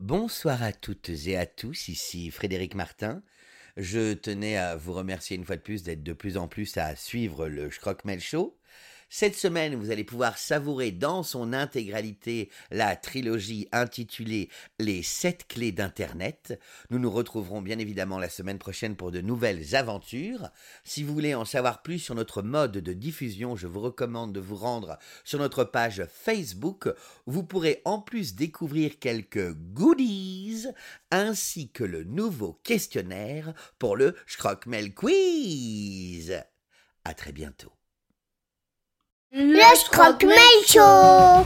Bonsoir à toutes et à tous, ici Frédéric Martin. Je tenais à vous remercier une fois de plus d'être de plus en plus à suivre le Schrockmel Show. Cette semaine, vous allez pouvoir savourer dans son intégralité la trilogie intitulée Les sept clés d'Internet. Nous nous retrouverons bien évidemment la semaine prochaine pour de nouvelles aventures. Si vous voulez en savoir plus sur notre mode de diffusion, je vous recommande de vous rendre sur notre page Facebook. Vous pourrez en plus découvrir quelques goodies ainsi que le nouveau questionnaire pour le Schrockmel Quiz. À très bientôt. Le Scrockmel Show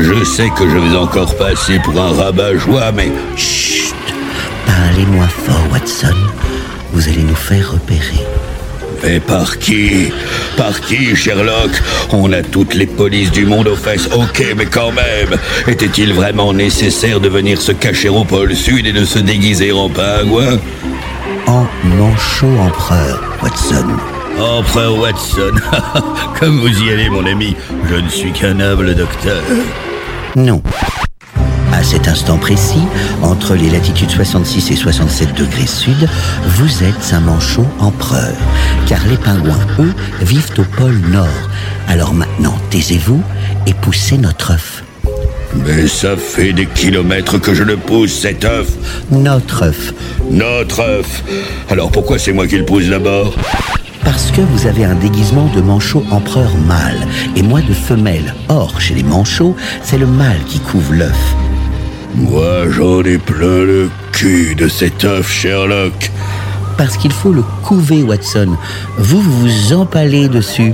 je sais que je vais encore passer pour un rabat-joie, mais Chut Parlez-moi fort, Watson. Vous allez nous faire repérer. Mais par qui? Par qui, Sherlock? On a toutes les polices du monde aux fesses, ok, mais quand même Était-il vraiment nécessaire de venir se cacher au pôle Sud et de se déguiser en pingouin? En manchot empereur, Watson. Empereur Watson, comme vous y allez, mon ami, je ne suis qu'un humble docteur. Non. À cet instant précis, entre les latitudes 66 et 67 degrés sud, vous êtes un manchot empereur. Car les pingouins, eux, vivent au pôle nord. Alors maintenant, taisez-vous et poussez notre œuf. Mais ça fait des kilomètres que je le pousse, cet œuf Notre œuf. Notre œuf Alors pourquoi c'est moi qui le pousse d'abord? Parce que vous avez un déguisement de manchot empereur mâle et moi de femelle. Or, chez les manchots, c'est le mâle qui couve l'œuf. Moi, j'en ai plein le cul de cet œuf, Sherlock. Parce qu'il faut le couver, Watson. Vous, vous vous empalez dessus.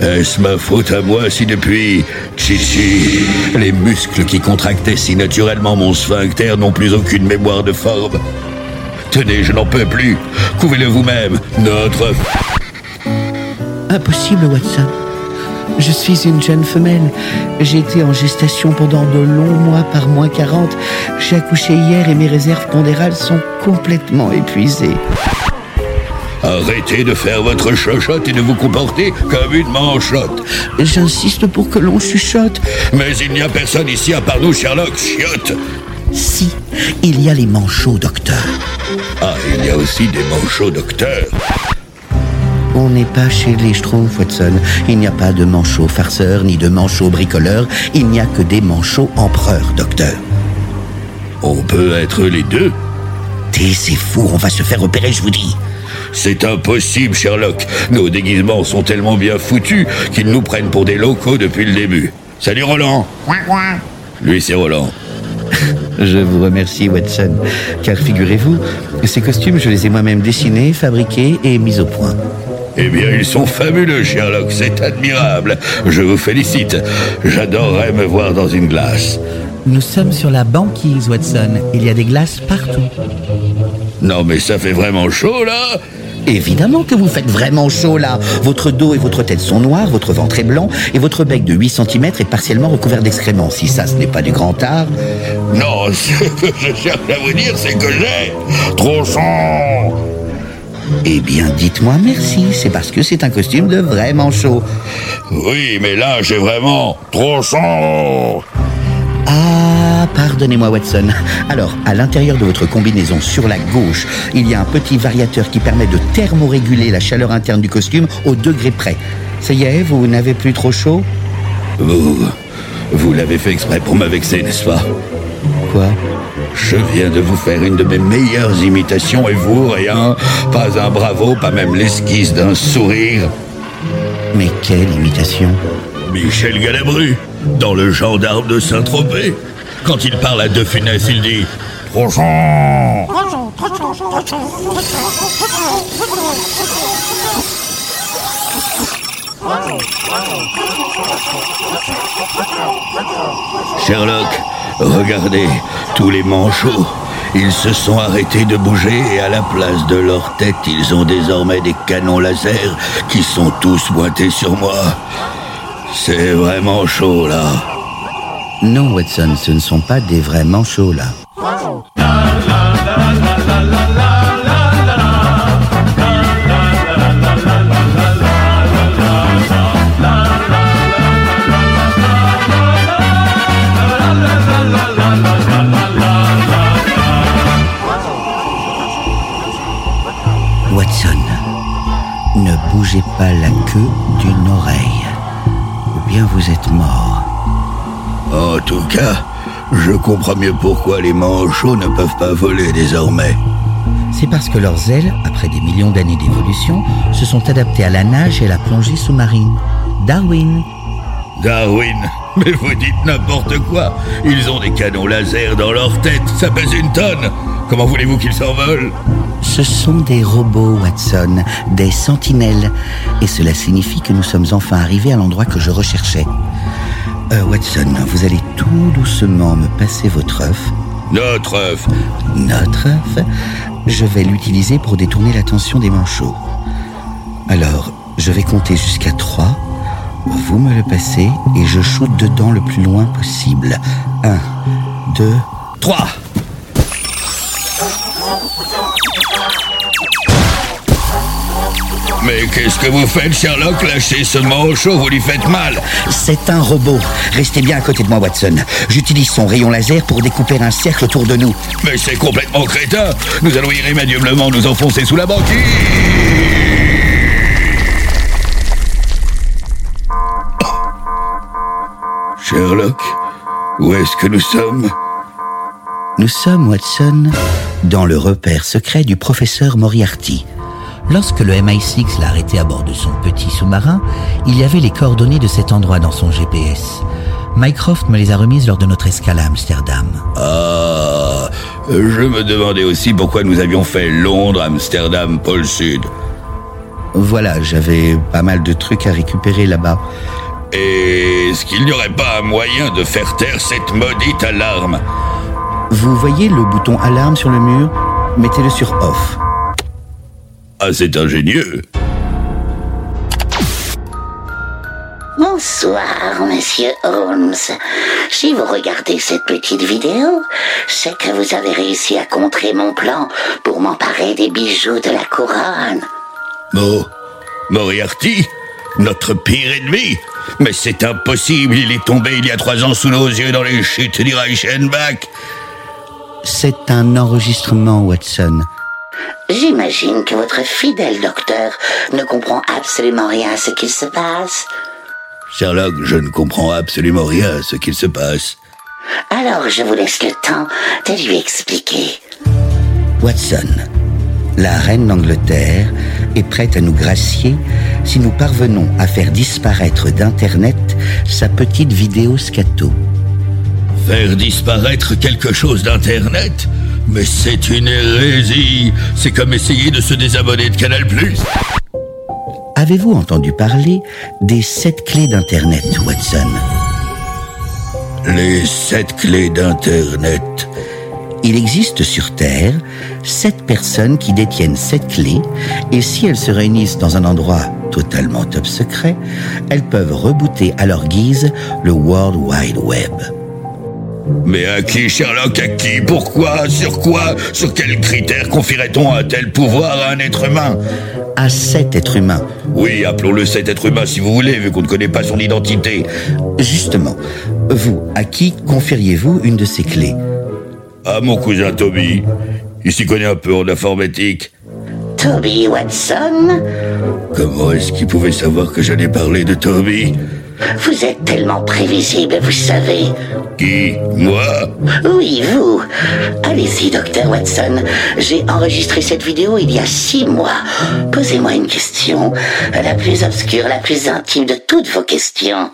Est-ce ma faute à moi si depuis Chichi, les muscles qui contractaient si naturellement mon sphincter n'ont plus aucune mémoire de forme? Tenez, je n'en peux plus. Couvez-le vous-même, notre. Impossible, Watson. Je suis une jeune femelle. J'ai été en gestation pendant de longs mois par moins 40. J'ai accouché hier et mes réserves pondérales sont complètement épuisées. Arrêtez de faire votre chochotte et de vous comporter comme une manchotte. J'insiste pour que l'on chuchote. Mais il n'y a personne ici à part nous, Sherlock, chiotte. Si, il y a les manchots, docteur. Ah, il y a aussi des manchots docteurs. On n'est pas chez les Schtroumpfs, Watson. Il n'y a pas de manchots farceurs ni de manchots bricoleurs. Il n'y a que des manchots empereurs, docteur. On peut être les deux Taisez-vous, on va se faire repérer, je vous dis. C'est impossible, Sherlock. Nos déguisements sont tellement bien foutus qu'ils nous prennent pour des locaux depuis le début. Salut Roland Lui, c'est Roland. Je vous remercie, Watson, car figurez-vous, ces costumes, je les ai moi-même dessinés, fabriqués et mis au point. Eh bien, ils sont fabuleux, Sherlock. C'est admirable. Je vous félicite. J'adorerais me voir dans une glace. Nous sommes sur la banquise, Watson. Il y a des glaces partout. Non, mais ça fait vraiment chaud, là Évidemment que vous faites vraiment chaud là. Votre dos et votre tête sont noirs, votre ventre est blanc et votre bec de 8 cm est partiellement recouvert d'excréments. Si ça, ce n'est pas du grand art. Non, ce que je cherche à vous dire, c'est que j'ai trop chaud. Eh bien, dites-moi merci. C'est parce que c'est un costume de vraiment chaud. Oui, mais là, j'ai vraiment trop chaud. Ah, pardonnez-moi Watson. Alors, à l'intérieur de votre combinaison, sur la gauche, il y a un petit variateur qui permet de thermoréguler la chaleur interne du costume au degré près. Ça y est, vous n'avez plus trop chaud? Vous, vous l'avez fait exprès pour me vexer, n'est-ce pas? Quoi? Je viens de vous faire une de mes meilleures imitations et vous, rien. Pas un bravo, pas même l'esquisse d'un sourire. Mais quelle imitation? Michel Galabru, dans le gendarme de Saint-Tropez. Quand il parle à De Funès, il dit Prochain Sherlock, regardez, tous les manchots, ils se sont arrêtés de bouger et à la place de leur tête, ils ont désormais des canons laser qui sont tous pointés sur moi. C'est vraiment chaud là. Non, Watson, ce ne sont pas des vrais manchots là. Watson, ne bougez pas la queue d'une oreille, ou bien vous êtes mort. En tout cas, je comprends mieux pourquoi les manchots ne peuvent pas voler désormais. C'est parce que leurs ailes, après des millions d'années d'évolution, se sont adaptées à la nage et à la plongée sous-marine. Darwin. Darwin, mais vous dites n'importe quoi. Ils ont des canons laser dans leur tête, ça pèse une tonne. Comment voulez-vous qu'ils s'envolent? Ce sont des robots, Watson, des sentinelles. Et cela signifie que nous sommes enfin arrivés à l'endroit que je recherchais. Euh, Watson, vous allez tout doucement me passer votre œuf. Notre œuf. Notre œuf Je vais l'utiliser pour détourner l'attention des manchots. Alors, je vais compter jusqu'à trois. Vous me le passez et je shoote dedans le plus loin possible. Un, deux, Trois. Mais qu'est-ce que vous faites, Sherlock Lâchez ce manchot, vous lui faites mal. C'est un robot. Restez bien à côté de moi, Watson. J'utilise son rayon laser pour découper un cercle autour de nous. Mais c'est complètement crétin. Nous allons irrémédiablement nous enfoncer sous la banquise. Sherlock, où est-ce que nous sommes? Nous sommes, Watson, dans le repère secret du professeur Moriarty. Lorsque le MI6 l'a arrêté à bord de son petit sous-marin, il y avait les coordonnées de cet endroit dans son GPS. Mycroft me les a remises lors de notre escale à Amsterdam. Ah, je me demandais aussi pourquoi nous avions fait Londres, Amsterdam, pôle Sud. Voilà, j'avais pas mal de trucs à récupérer là-bas. Et est-ce qu'il n'y aurait pas un moyen de faire taire cette maudite alarme? Vous voyez le bouton alarme sur le mur? Mettez-le sur off. Ah, c'est ingénieux. Bonsoir, monsieur Holmes. Si vous regardez cette petite vidéo, c'est que vous avez réussi à contrer mon plan pour m'emparer des bijoux de la couronne. Mo, Moriarty Notre pire ennemi Mais c'est impossible, il est tombé il y a trois ans sous nos yeux dans les chutes du Reichenbach. C'est un enregistrement, Watson. J'imagine que votre fidèle docteur ne comprend absolument rien à ce qu'il se passe. Sherlock, je ne comprends absolument rien à ce qu'il se passe. Alors je vous laisse le temps de lui expliquer. Watson, la reine d'Angleterre est prête à nous gracier si nous parvenons à faire disparaître d'Internet sa petite vidéo scato. Faire disparaître quelque chose d'Internet? Mais c'est une hérésie C'est comme essayer de se désabonner de Canal+. Avez-vous entendu parler des sept clés d'Internet, Watson? Les sept clés d'Internet. Il existe sur Terre sept personnes qui détiennent sept clés et si elles se réunissent dans un endroit totalement top secret, elles peuvent rebooter à leur guise le World Wide Web. Mais à qui, Sherlock À qui Pourquoi Sur quoi Sur quels critères confierait-on un tel pouvoir à un être humain? À sept êtres humains. Oui, appelons-le cet être humain si vous voulez, vu qu'on ne connaît pas son identité. Justement, vous, à qui confieriez-vous une de ces clés? À mon cousin Toby. Il s'y connaît un peu en informatique. Toby Watson? Comment est-ce qu'il pouvait savoir que j'allais parler de Toby? Vous êtes tellement prévisible, vous savez. Qui? Moi? Oui, vous. Allez-y, docteur Watson. J'ai enregistré cette vidéo il y a six mois. Posez-moi une question, la plus obscure, la plus intime de toutes vos questions.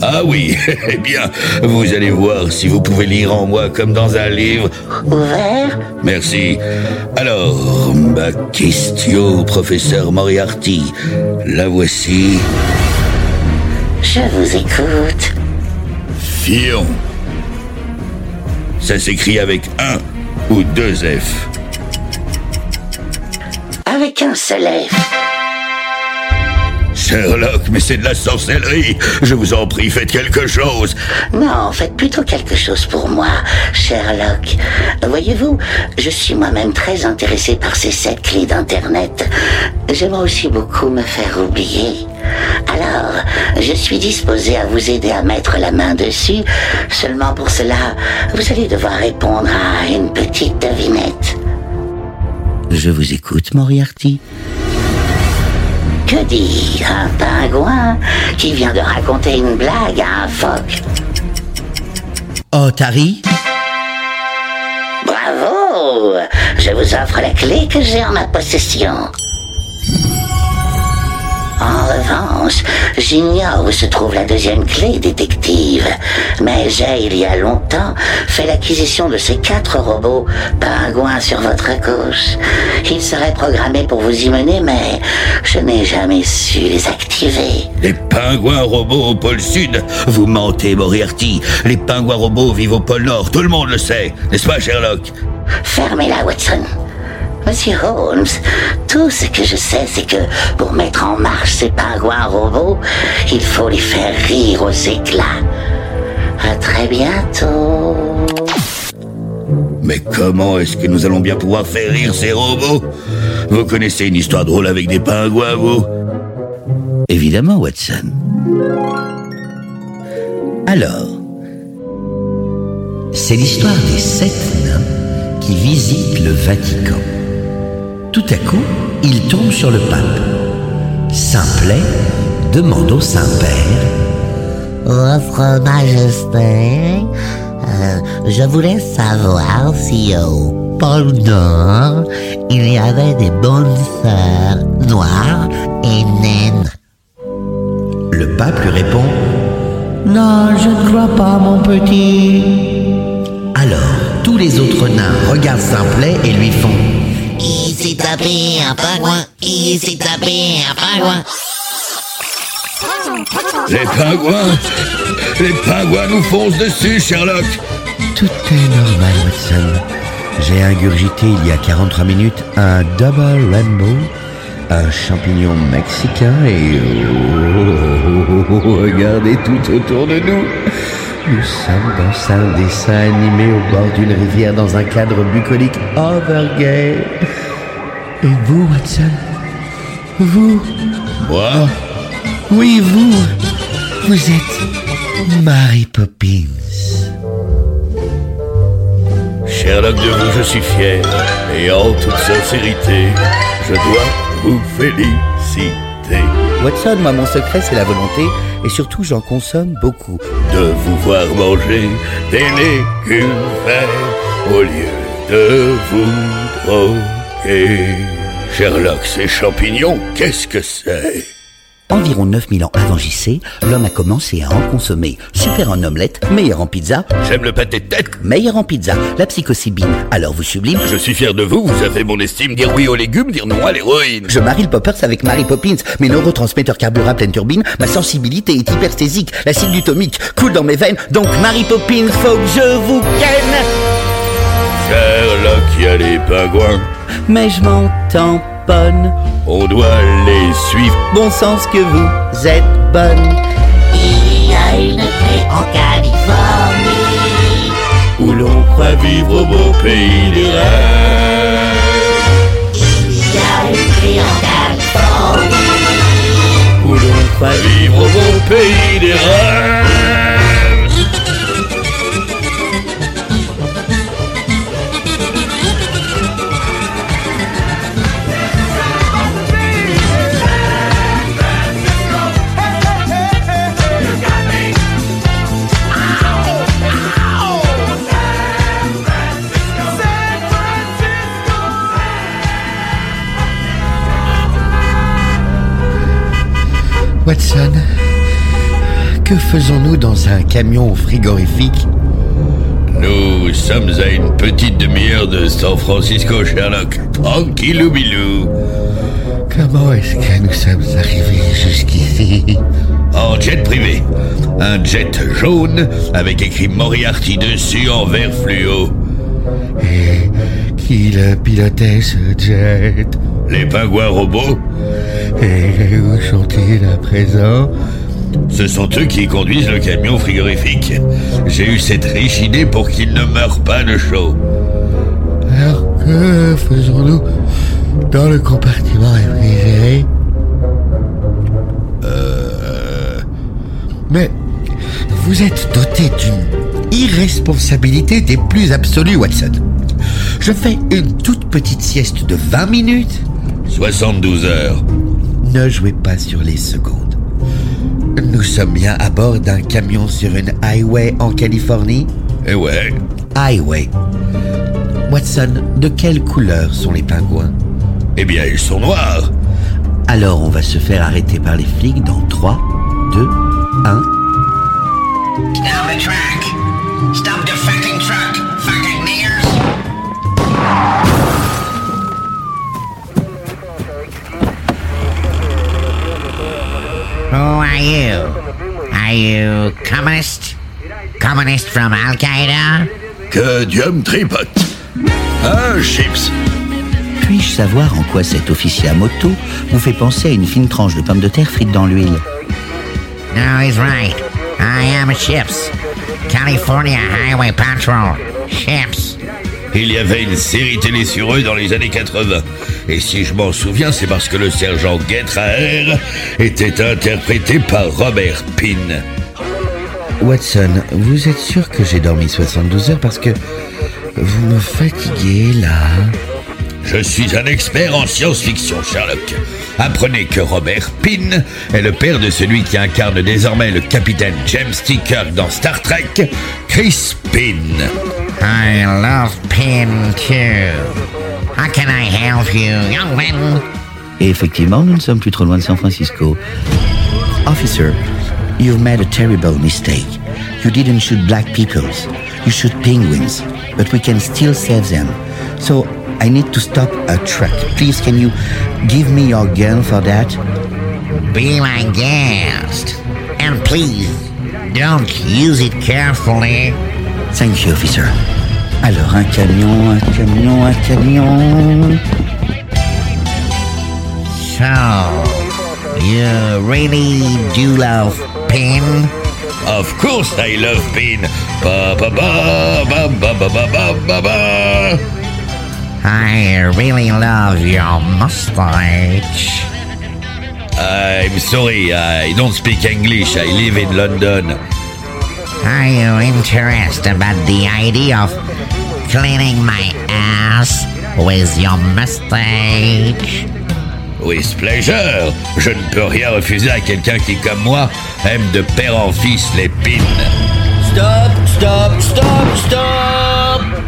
Ah oui, eh bien, vous allez voir si vous pouvez lire en moi comme dans un livre. Ouvert Merci. Alors, ma question, professeur Moriarty, la voici. Je vous écoute. Fion. Ça s'écrit avec un ou deux F. Avec un seul F. Sherlock, mais c'est de la sorcellerie. Je vous en prie, faites quelque chose. Non, faites plutôt quelque chose pour moi, Sherlock. Voyez-vous, je suis moi-même très intéressé par ces sept clés d'Internet. J'aimerais aussi beaucoup me faire oublier. Alors, je suis disposé à vous aider à mettre la main dessus. Seulement pour cela, vous allez devoir répondre à une petite devinette. Je vous écoute, Moriarty. Que dit un pingouin qui vient de raconter une blague à un phoque. Oh, Tari Bravo! Je vous offre la clé que j'ai en ma possession. En revanche, j'ignore où se trouve la deuxième clé, détective. Mais j'ai, il y a longtemps, fait l'acquisition de ces quatre robots pingouins sur votre gauche. Ils seraient programmés pour vous y mener, mais je n'ai jamais su les activer. Les pingouins robots au pôle sud Vous mentez, Moriarty. Les pingouins robots vivent au pôle nord, tout le monde le sait. N'est-ce pas, Sherlock? Fermez-la, Watson. Monsieur Holmes, tout ce que je sais, c'est que pour mettre en marche ces pingouins robots, il faut les faire rire aux éclats. À très bientôt. Mais comment est-ce que nous allons bien pouvoir faire rire ces robots? Vous connaissez une histoire drôle avec des pingouins, vous? Évidemment, Watson. Alors, c'est l'histoire des sept nains qui visitent le Vatican. Tout à coup, ils tombent sur le pape. Simplet demande au Saint-Père Votre Majesté, euh, je voulais savoir si au pôle Nord, il y avait des bonnes sœurs noires et naines. Le pape lui répond Non, je ne crois pas, mon petit. Alors, tous les autres nains regardent Simplet et lui font Il s'est tapé un pingouin, il s'est tapé un pingouin. Les pingouins Les pingouins nous foncent dessus, Sherlock Tout est normal, Watson. J'ai ingurgité il y a 43 minutes un double rainbow, un champignon mexicain et... oh, regardez tout autour de nous. Nous sommes dans un dessin animé au bord d'une rivière dans un cadre bucolique overgay. Et vous, Watson? Vous? Moi? Oui, vous? Vous êtes Mary Poppins. Sherlock de vous, je suis fier. Et en toute sincérité, je dois vous féliciter Watson, moi, mon secret, c'est la volonté, et surtout, j'en consomme beaucoup. de vous voir manger des légumes verts au lieu de vous droguer. Sherlock, ces champignons, qu'est-ce que c'est? Environ 9000 ans avant JC, l'homme a commencé à en consommer. Super en omelette, meilleur en pizza, J'aime le pâté de tête. meilleur en pizza, la psychocybine. Alors vous sublime, Je suis fier de vous, vous avez mon estime. Dire oui aux légumes, dire non à l'héroïne. je marie le poppers avec Mary Poppins. Mes neurotransmetteurs carburent à pleine turbine, ma sensibilité est hypersthésique, l'acide glutomique coule dans mes veines, donc Mary Poppins, faut que je vous ken Sherlock, y a les pingouins. Mais je m'en On doit les suivre. bon sens que vous êtes bonne. Il y a une paix en Californie. Où l'on croit vivre au beau pays des rêves. Il y a une paix en Californie. Où l'on croit vivre au beau pays des rêves. Watson, que faisons-nous dans un camion frigorifique? Nous sommes à une petite demi-heure de San Francisco, Sherlock. Tranquillou bilou. Comment est-ce que nous sommes arrivés jusqu'ici? En jet privé. Un jet jaune avec écrit Moriarty dessus en vert fluo. Et qui le pilotait ce jet? Les pingouins robots, Et où sont-ils à présent ce sont eux qui conduisent le camion frigorifique. J'ai eu cette riche idée pour qu'ils ne meurent pas de chaud. Alors que faisons-nous dans le compartiment réfrigéré Euh... Mais vous êtes doté d'une irresponsabilité des plus absolues, Watson. Je fais une toute petite sieste de 20 minutes. 72 heures. Ne jouez pas sur les secondes. Nous sommes bien à bord d'un camion sur une highway en Californie Eh ouais. Highway. Watson, de quelle couleur sont les pingouins? Eh bien, ils sont noirs. Alors on va se faire arrêter par les flics dans 3, 2, 1. Stop the track. Stop the fucking truck. Who are you? Are you communist? Communist from Al Qaeda? Que Dieu me tripote. Un chips. Puis-je savoir en quoi cet officier à moto vous fait penser à une fine tranche de pommes de terre frites dans l'huile? No, he's right. I am Chips. California Highway Patrol. Chips. Il y avait une série télé sur eux dans les années 80. Et si je m'en souviens, c'est parce que le sergent Getraer était interprété par Robert Pin. Watson, vous êtes sûr que j'ai dormi 72 heures parce que vous me fatiguez là Je suis un expert en science-fiction, Sherlock. Apprenez que Robert Pin est le père de celui qui incarne désormais le capitaine James T. Kirk dans Star Trek, Chris Pin. I love pin too. How can I help you, young man? Et effectivement, nous ne sommes plus trop loin de San Francisco. Officer, you've made a terrible mistake. You didn't shoot black peoples. You shoot penguins. But we can still save them. So I need to stop a truck. Please, can you give me your gun for that? Be my guest. And please, don't use it carefully. Thank you, officer. Alors, un camion, un camion, un camion. So, you really do love pin? Of course I love Pin. Ba ba ba ba ba ba ba ba ba ba. I really love your mustache. I'm sorry, I don't speak English. I live in London. Are you interested about the idea of cleaning my ass with your mustache? With pleasure. Je ne peux rien refuser à quelqu'un qui, comme moi, aime de père en fils les pins. Stop, stop, stop, stop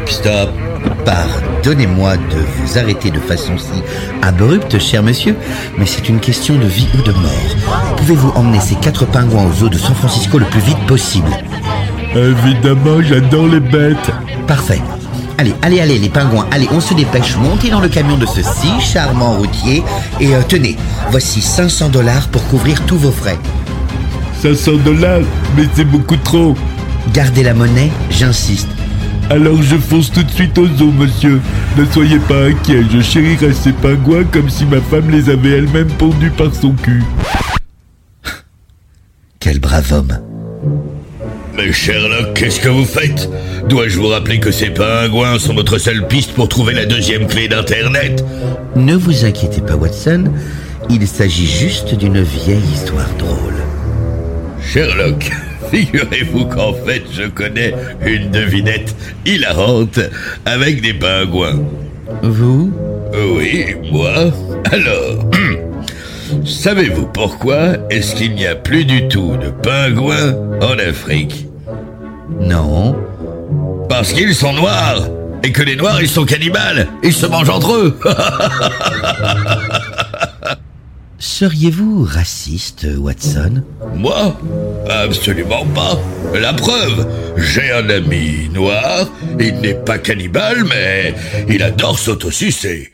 Stop. Pardonnez-moi de vous arrêter de façon si abrupte, cher monsieur, mais c'est une question de vie ou de mort. Pouvez-vous emmener ces quatre pingouins aux eaux de San Francisco le plus vite possible? Évidemment, j'adore les bêtes. Parfait. Allez, allez, allez, les pingouins, allez, on se dépêche, montez dans le camion de ce si charmant routier et euh, tenez, voici 500 dollars pour couvrir tous vos frais. 500 dollars, mais c'est beaucoup trop. Gardez la monnaie, j'insiste. Alors je fonce tout de suite aux eaux, monsieur. Ne soyez pas inquiet, je chérirai ces pingouins comme si ma femme les avait elle-même pondus par son cul. Quel brave homme. Mais Sherlock, qu'est-ce que vous faites? Dois-je vous rappeler que ces pingouins sont notre seule piste pour trouver la deuxième clé d'Internet? Ne vous inquiétez pas, Watson, il s'agit juste d'une vieille histoire drôle. Sherlock, figurez-vous qu'en fait, je connais une devinette hilarante avec des pingouins. Vous? Oui, moi. Alors, savez-vous pourquoi est-ce qu'il n'y a plus du tout de pingouins en Afrique? Non. Parce qu'ils sont noirs et que les noirs, ils sont cannibales. Ils se mangent entre eux. Seriez-vous raciste, Watson? Moi? Absolument pas. La preuve, j'ai un ami noir, il n'est pas cannibale, mais il adore s'autosucer.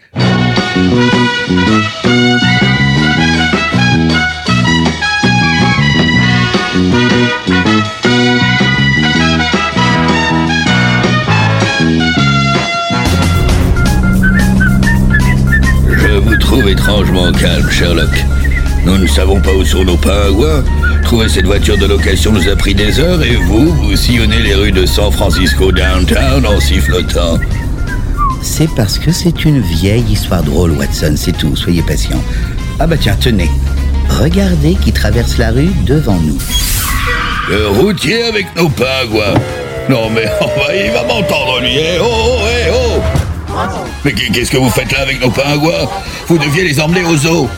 Étrangement calme, Sherlock. Nous ne savons pas où sont nos pingouins. Trouver cette voiture de location nous a pris des heures et vous, vous sillonnez les rues de San Francisco downtown en sifflotant. C'est parce que c'est une vieille histoire drôle, Watson, c'est tout, soyez patient. Ah bah tiens, tenez. Regardez qui traverse la rue devant nous. Le routier avec nos pingouins. Non mais oh, il va m'entendre lui. Eh, oh, oh, eh. Mais qu'est-ce que vous faites là avec nos pingouins Vous deviez les emmener au zoo.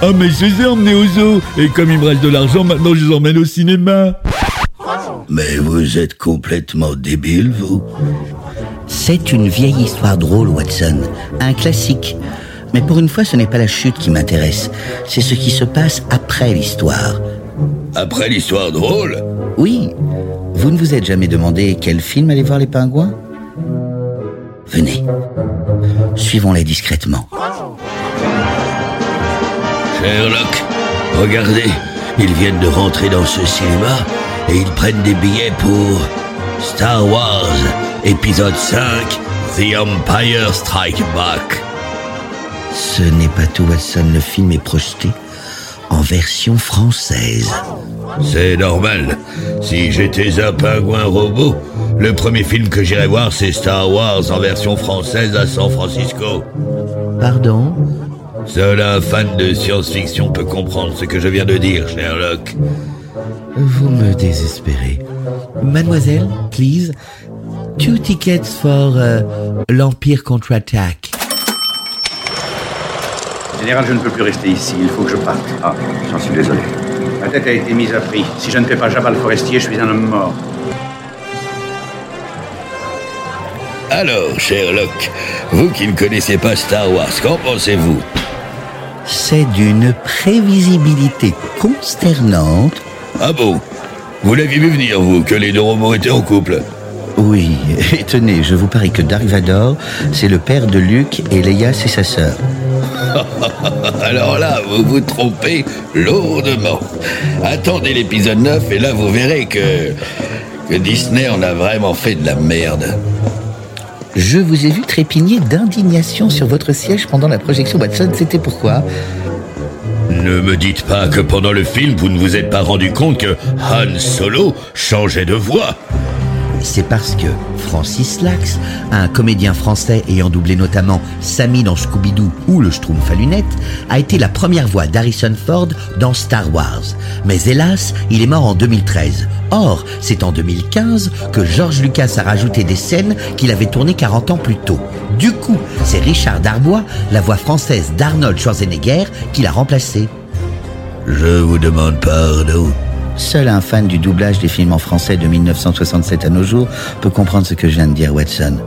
Ah mais je les ai emmenés au zoo et comme il me reste de l'argent, maintenant je les emmène au cinéma. Mais vous êtes complètement débile, vous. C'est une vieille histoire drôle, Watson. Un classique. Mais pour une fois, ce n'est pas la chute qui m'intéresse. C'est ce qui se passe après l'histoire. Après l'histoire drôle, Oui. Vous ne vous êtes jamais demandé quel film allait voir les pingouins Venez. Suivons-les discrètement. Sherlock, regardez, ils viennent de rentrer dans ce cinéma et ils prennent des billets pour Star Wars, épisode 5, The Empire Strike Back. Ce n'est pas tout, Watson. Le film est projeté en version française. C'est normal. Si j'étais un pingouin robot, le premier film que j'irais voir, c'est Star Wars en version française à San Francisco. Pardon Seul un fan de science-fiction peut comprendre ce que je viens de dire, Sherlock. Vous me désespérez. Mademoiselle, please. Two tickets for euh, l'Empire contre-attaque. Général, je ne peux plus rester ici. Il faut que je parte. Ah, j'en suis désolé. Ma tête a été mise à prix. Si je ne fais pas Jabba le forestier, je suis un homme mort. Alors, Sherlock, vous qui ne connaissez pas Star Wars, qu'en pensez-vous? C'est d'une prévisibilité consternante. Ah bon? Vous l'aviez vu venir, vous, que les deux robots étaient en couple? Oui, et tenez, je vous parie que Dark Vador, c'est le père de Luke et Leia, c'est sa sœur. Alors là, vous vous trompez lourdement. Attendez l'épisode 9 et là, vous verrez que, que Disney en a vraiment fait de la merde. Je vous ai vu trépigner d'indignation sur votre siège pendant la projection Watson, c'était pourquoi? Ne me dites pas que pendant le film, vous ne vous êtes pas rendu compte que Han Solo changeait de voix. C'est parce que Francis Lax, un comédien français ayant doublé notamment Sammy dans Scooby-Doo ou le Schtroumpf à a été la première voix d'Harrison Ford dans Star Wars. Mais hélas, il est mort en 2013. Or, c'est en 2015 que George Lucas a rajouté des scènes qu'il avait tournées 40 ans plus tôt. Du coup, c'est Richard Darbois, la voix française d'Arnold Schwarzenegger, qui l'a remplacé. Je vous demande pardon. Seul un fan du doublage des films en français de 1967 à nos jours peut comprendre ce que je viens de dire, Watson.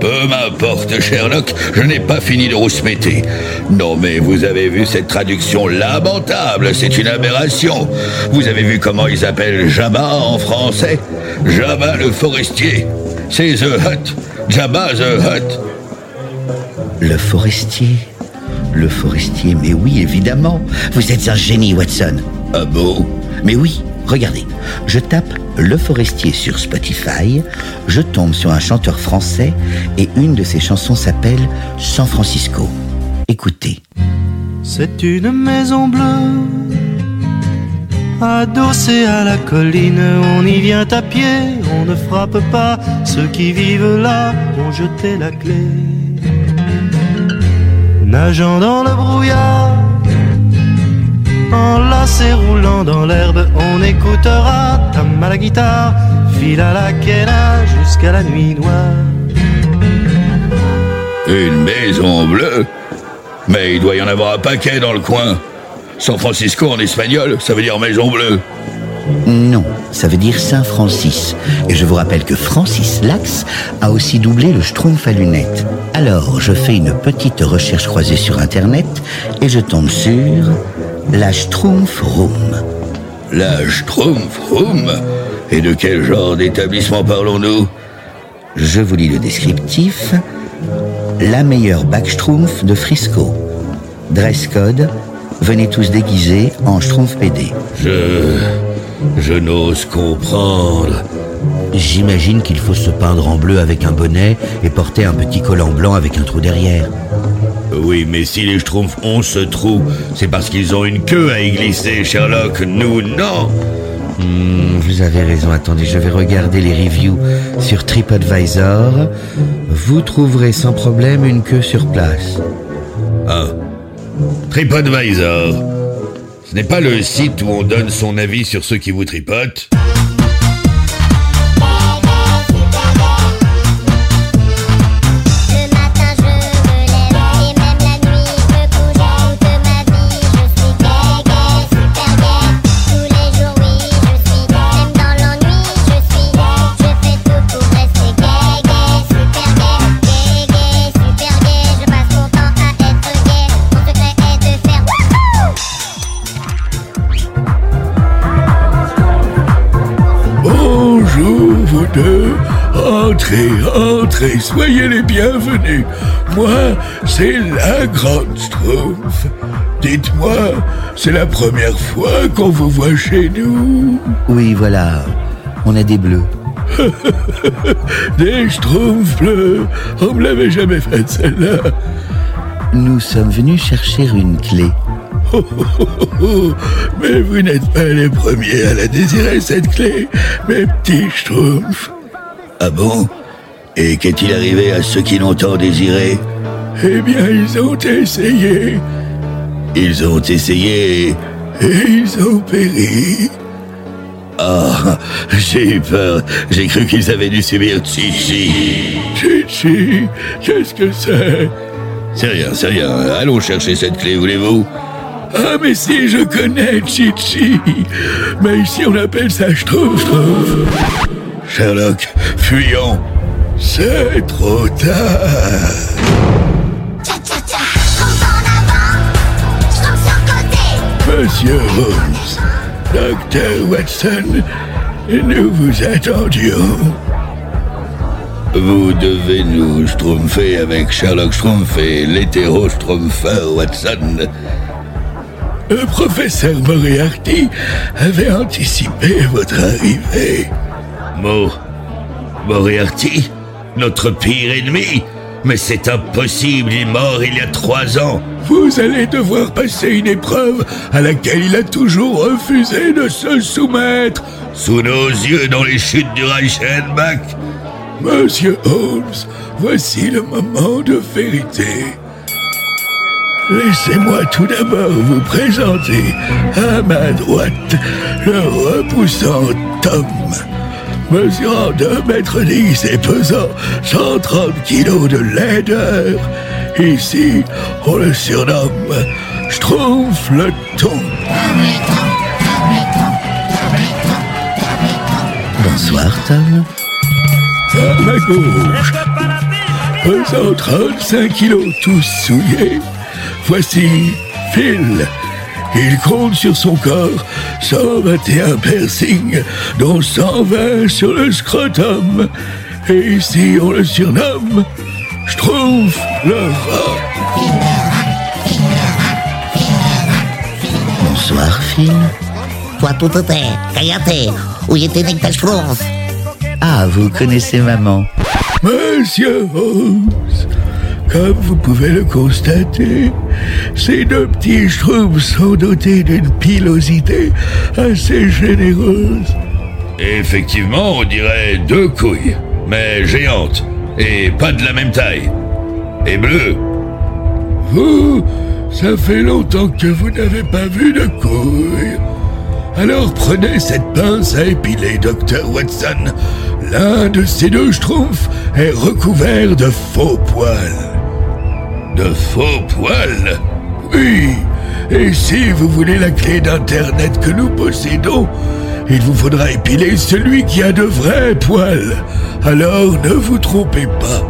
Peu m'importe, Sherlock, je n'ai pas fini de rouspéter. Non, mais vous avez vu cette traduction lamentable, c'est une aberration. Vous avez vu comment ils appellent Jabba en français? Jabba le forestier. C'est The Hut. Jabba the Hut. Le forestier? Le forestier, mais oui, évidemment. Vous êtes un génie, Watson. Ah bon? Mais oui, regardez. Je tape Le Forestier sur Spotify, je tombe sur un chanteur français et une de ses chansons s'appelle San Francisco. Écoutez. C'est une maison bleue, adossée à la colline. On y vient à pied, on ne frappe pas. Ceux qui vivent là ont jeté la clé. Nageant dans le brouillard, enlacé roulant dans l'herbe, on écoutera tam à la guitare, fil à la quena jusqu'à la nuit noire. Une maison bleue? Mais il doit y en avoir un paquet dans le coin. San Francisco en espagnol, ça veut dire maison bleue. Non, ça veut dire Saint Francis. Et je vous rappelle que Francis Lax a aussi doublé le Schtroumpf à lunettes. Alors, je fais une petite recherche croisée sur Internet et je tombe sur la Schtroumpf Room. La Schtroumpf Room Et de quel genre d'établissement parlons-nous? Je vous lis le descriptif. La meilleure Backschtroumpf de Frisco. Dress code, venez tous déguisés en Schtroumpf PD. Je... Je n'ose comprendre. J'imagine qu'il faut se peindre en bleu avec un bonnet et porter un petit collant blanc avec un trou derrière. Oui, mais si les Schtroumpfs ont ce trou, c'est parce qu'ils ont une queue à y glisser, Sherlock. Nous, non Hmm, vous avez raison, attendez, je vais regarder les reviews sur TripAdvisor. Vous trouverez sans problème une queue sur place. Ah. TripAdvisor. Ce n'est pas le site où on donne son avis sur ceux qui vous tripotent Entrez, entrez, soyez les bienvenus. Moi, c'est la grande Schtroumpf. Dites-moi, c'est la première fois qu'on vous voit chez nous. Oui, voilà, on a des bleus. Des Schtroumpfs bleus. On me l'avait jamais faite celle-là. Nous sommes venus chercher une clé. Oh, oh, oh, oh. Mais vous n'êtes pas les premiers à la désirer, cette clé, mes petits Schtroumpfs. Ah bon Et qu'est-il arrivé à ceux qui l'ont tant désiré Eh bien, ils ont essayé. Ils ont essayé. Et ils ont péri. Ah, j'ai eu peur. J'ai cru qu'ils avaient dû subir Chichi. Chichi, qu'est-ce que c'est C'est rien, c'est rien. Allons chercher cette clé, voulez-vous Ah, mais si, je connais Chichi. Mais ici, on appelle ça Schtroumpf, Schtroumpf. Sherlock, fuyons. C'est trop tard. Monsieur Holmes, Docteur Watson, nous vous attendions. Vous devez nous schtroumpfer avec Sherlock Schtroumpf et l'hétéro Schtroumpfer Watson. Le professeur Moriarty avait anticipé votre arrivée. Mo... Moriarty Notre pire ennemi Mais c'est impossible, il est mort il y a trois ans Vous allez devoir passer une épreuve à laquelle il a toujours refusé de se soumettre. Sous nos yeux dans les chutes du Reichenbach Monsieur Holmes, voici le moment de vérité. Laissez-moi tout d'abord vous présenter à ma droite le repoussant Tom. Mesurant 2 mètres 10 et pesant 130 kilos de laideur, ici on le surnomme Schtroumpf le Ton. Bonsoir, Tom. À ma gauche, pesant 35 kilos tous souillés, voici Phil. Il compte sur son corps 121 piercings, dont 120 sur le scrotum. Et ici, on le surnomme Schtroumpf le rat. Bonsoir, Phil. Toi tout te cállate, huyete de ta Schtroumpf? Ah, vous connaissez maman. Monsieur Holmes, comme vous pouvez le constater, ces deux petits schtroumpfs sont dotés d'une pilosité assez généreuse. Effectivement, on dirait deux couilles, mais géantes, et pas de la même taille. Et bleues. Vous, ça fait longtemps que vous n'avez pas vu de couilles. Alors prenez cette pince à épiler, docteur Watson. L'un de ces deux schtroumpfs est recouvert de faux poils. De faux poils Oui, Et si vous voulez la clé d'Internet que nous possédons, il vous faudra épiler celui qui a de vrais poils. Alors ne vous trompez pas.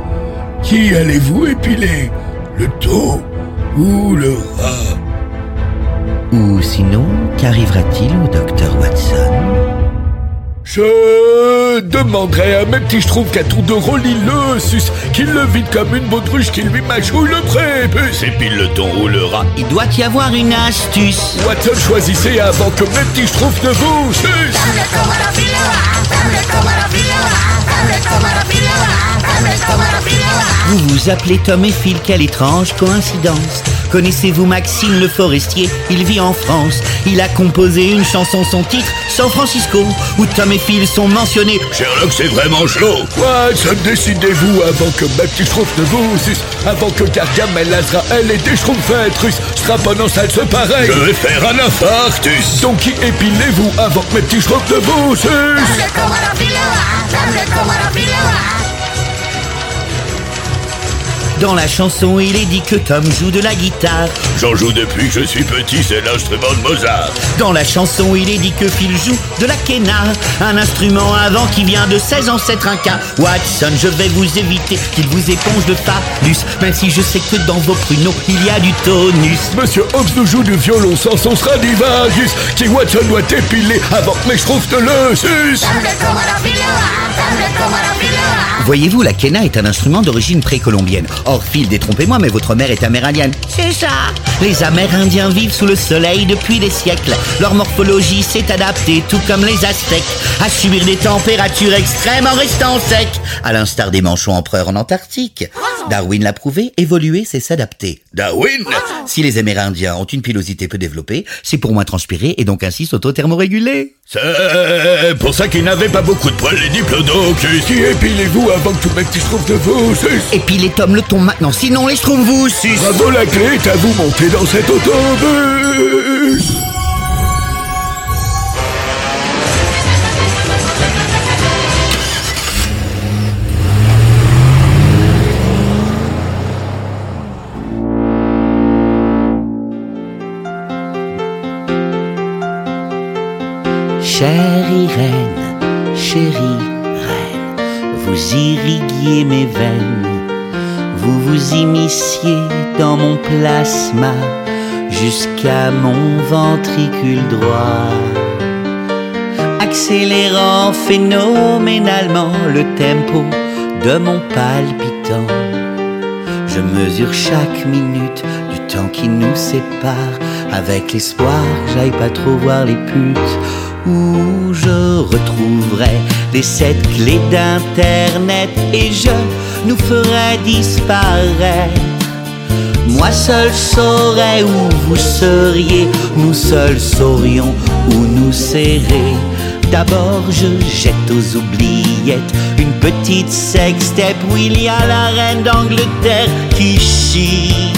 Qui allez-vous épiler? Le taureau ou le rat? Ou sinon, qu'arrivera-t-il au docteur Watson? Je demanderai à mes petits qu'à tour de rôle il le suce, qu'il le vide comme une baudruche, qu'il lui mâchouille le prépuce. Épile le ton ou le rat. Il doit y avoir une astuce. Watson, choisissez avant que mes petits ne vous sucent. Vous vous appelez Tom et Phil, quelle étrange coïncidence. Connaissez-vous Maxime le Forestier? Il vit en France. Il a composé une chanson, son titre, San Francisco, où Tom et Phil sont mentionnés. Sherlock, c'est vraiment chaud. Watson, décidez-vous avant que mes petits schtroumpfs ne vous avant que Gargamel, Azrael et des schtroumpfettes russes straponnant ça se pareil. Je vais faire un infarctus. Donc qui épilez-vous avant que mes petits schtroumpfs ne vous sucent Dans la chanson, il est dit que Tom joue de la guitare. J'en joue depuis que je suis petit, c'est l'instrument de Mozart. Dans la chanson, il est dit que Phil joue de la quena, un instrument avant qui vient de 16 ancêtres incas. Watson, je vais vous éviter qu'il vous éponge de phallus, même si je sais que dans vos pruneaux, il y a du tonus. Monsieur Hobbs nous joue du violon sans son Stradivarius, qui Watson doit épiler avant que mes schtroumpfs ne le sucent. Voyez-vous, la quena est un instrument d'origine précolombienne. Or, Phil, détrompez-moi, mais votre mère est amérindienne. C'est ça Les Amérindiens vivent sous le soleil depuis des siècles. Leur morphologie s'est adaptée, tout comme les Aztèques, à subir des températures extrêmes en restant sec. À l'instar des manchots empereurs en Antarctique. Darwin l'a prouvé, évoluer, c'est s'adapter. Darwin Si les Amérindiens ont une pilosité peu développée, c'est pour moins transpirer et donc ainsi s'auto-thermoréguler. C'est pour ça qu'ils n'avaient pas beaucoup de poils, les diplodocus. Qui épilez-vous avant que tous mes petits schtroumpfs ne vous sucent Et puis les tomes le tombent maintenant, sinon les trouve vous sucent. Bravo, la clé à vous monter dans cet autobus Chère Irène, chérie reine, vous irriguiez mes veines, vous vous immisciez dans mon plasma jusqu'à mon ventricule droit, accélérant phénoménalement le tempo de mon palpitant. Je mesure chaque minute du temps qui nous sépare. Avec l'espoir que j'aille pas trop voir les putes où je retrouverai les sept clés d'internet et je nous ferai disparaître. Moi seul saurais où vous seriez, nous seuls saurions où nous serrer. D'abord je jette aux oubliettes une petite sextape où il y a la reine d'Angleterre qui chie.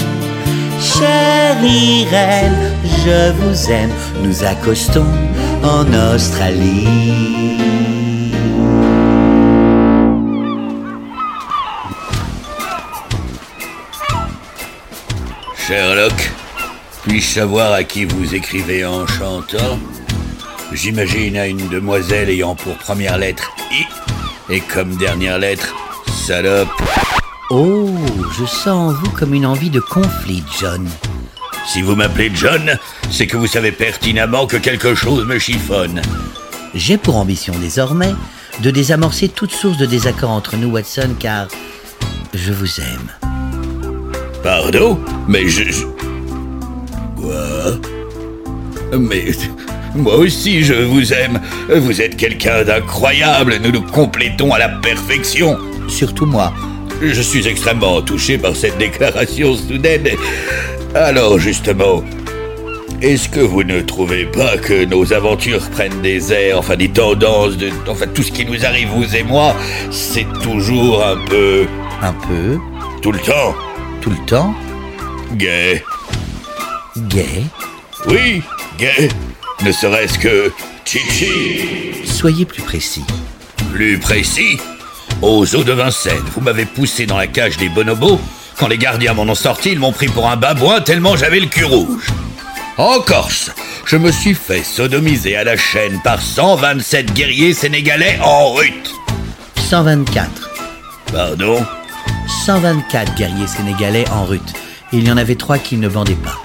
Chère Irène, je vous aime, nous accostons en Australie. Sherlock, puis-je savoir à qui vous écrivez en chantant? J'imagine à une demoiselle ayant pour première lettre I et comme dernière lettre salope. Oh, je sens en vous comme une envie de conflit, John. Si vous m'appelez John, c'est que vous savez pertinemment que quelque chose me chiffonne. J'ai pour ambition désormais de désamorcer toute source de désaccord entre nous, Watson, car je vous aime. Pardon? Mais je... Quoi? Mais... Moi aussi, je vous aime. Vous êtes quelqu'un d'incroyable. Nous nous complétons à la perfection. Surtout moi. Je suis extrêmement touché par cette déclaration soudaine. Alors, justement, est-ce que vous ne trouvez pas que nos aventures prennent des airs, enfin des tendances, de, enfin tout ce qui nous arrive, vous et moi, c'est toujours un peu... Un peu, tout le temps tout le temps, gay gay. Oui, gay. Ne serait-ce que chichi. Soyez plus précis. Plus précis, aux eaux de Vincennes, vous m'avez poussé dans la cage des bonobos. Quand les gardiens m'en ont sorti, ils m'ont pris pour un babouin tellement j'avais le cul rouge. En Corse, je me suis fait sodomiser à la chaîne par 127 guerriers sénégalais en rut. 124. Pardon? 124 guerriers sénégalais en rut. Il y en avait trois qui ne bandaient pas.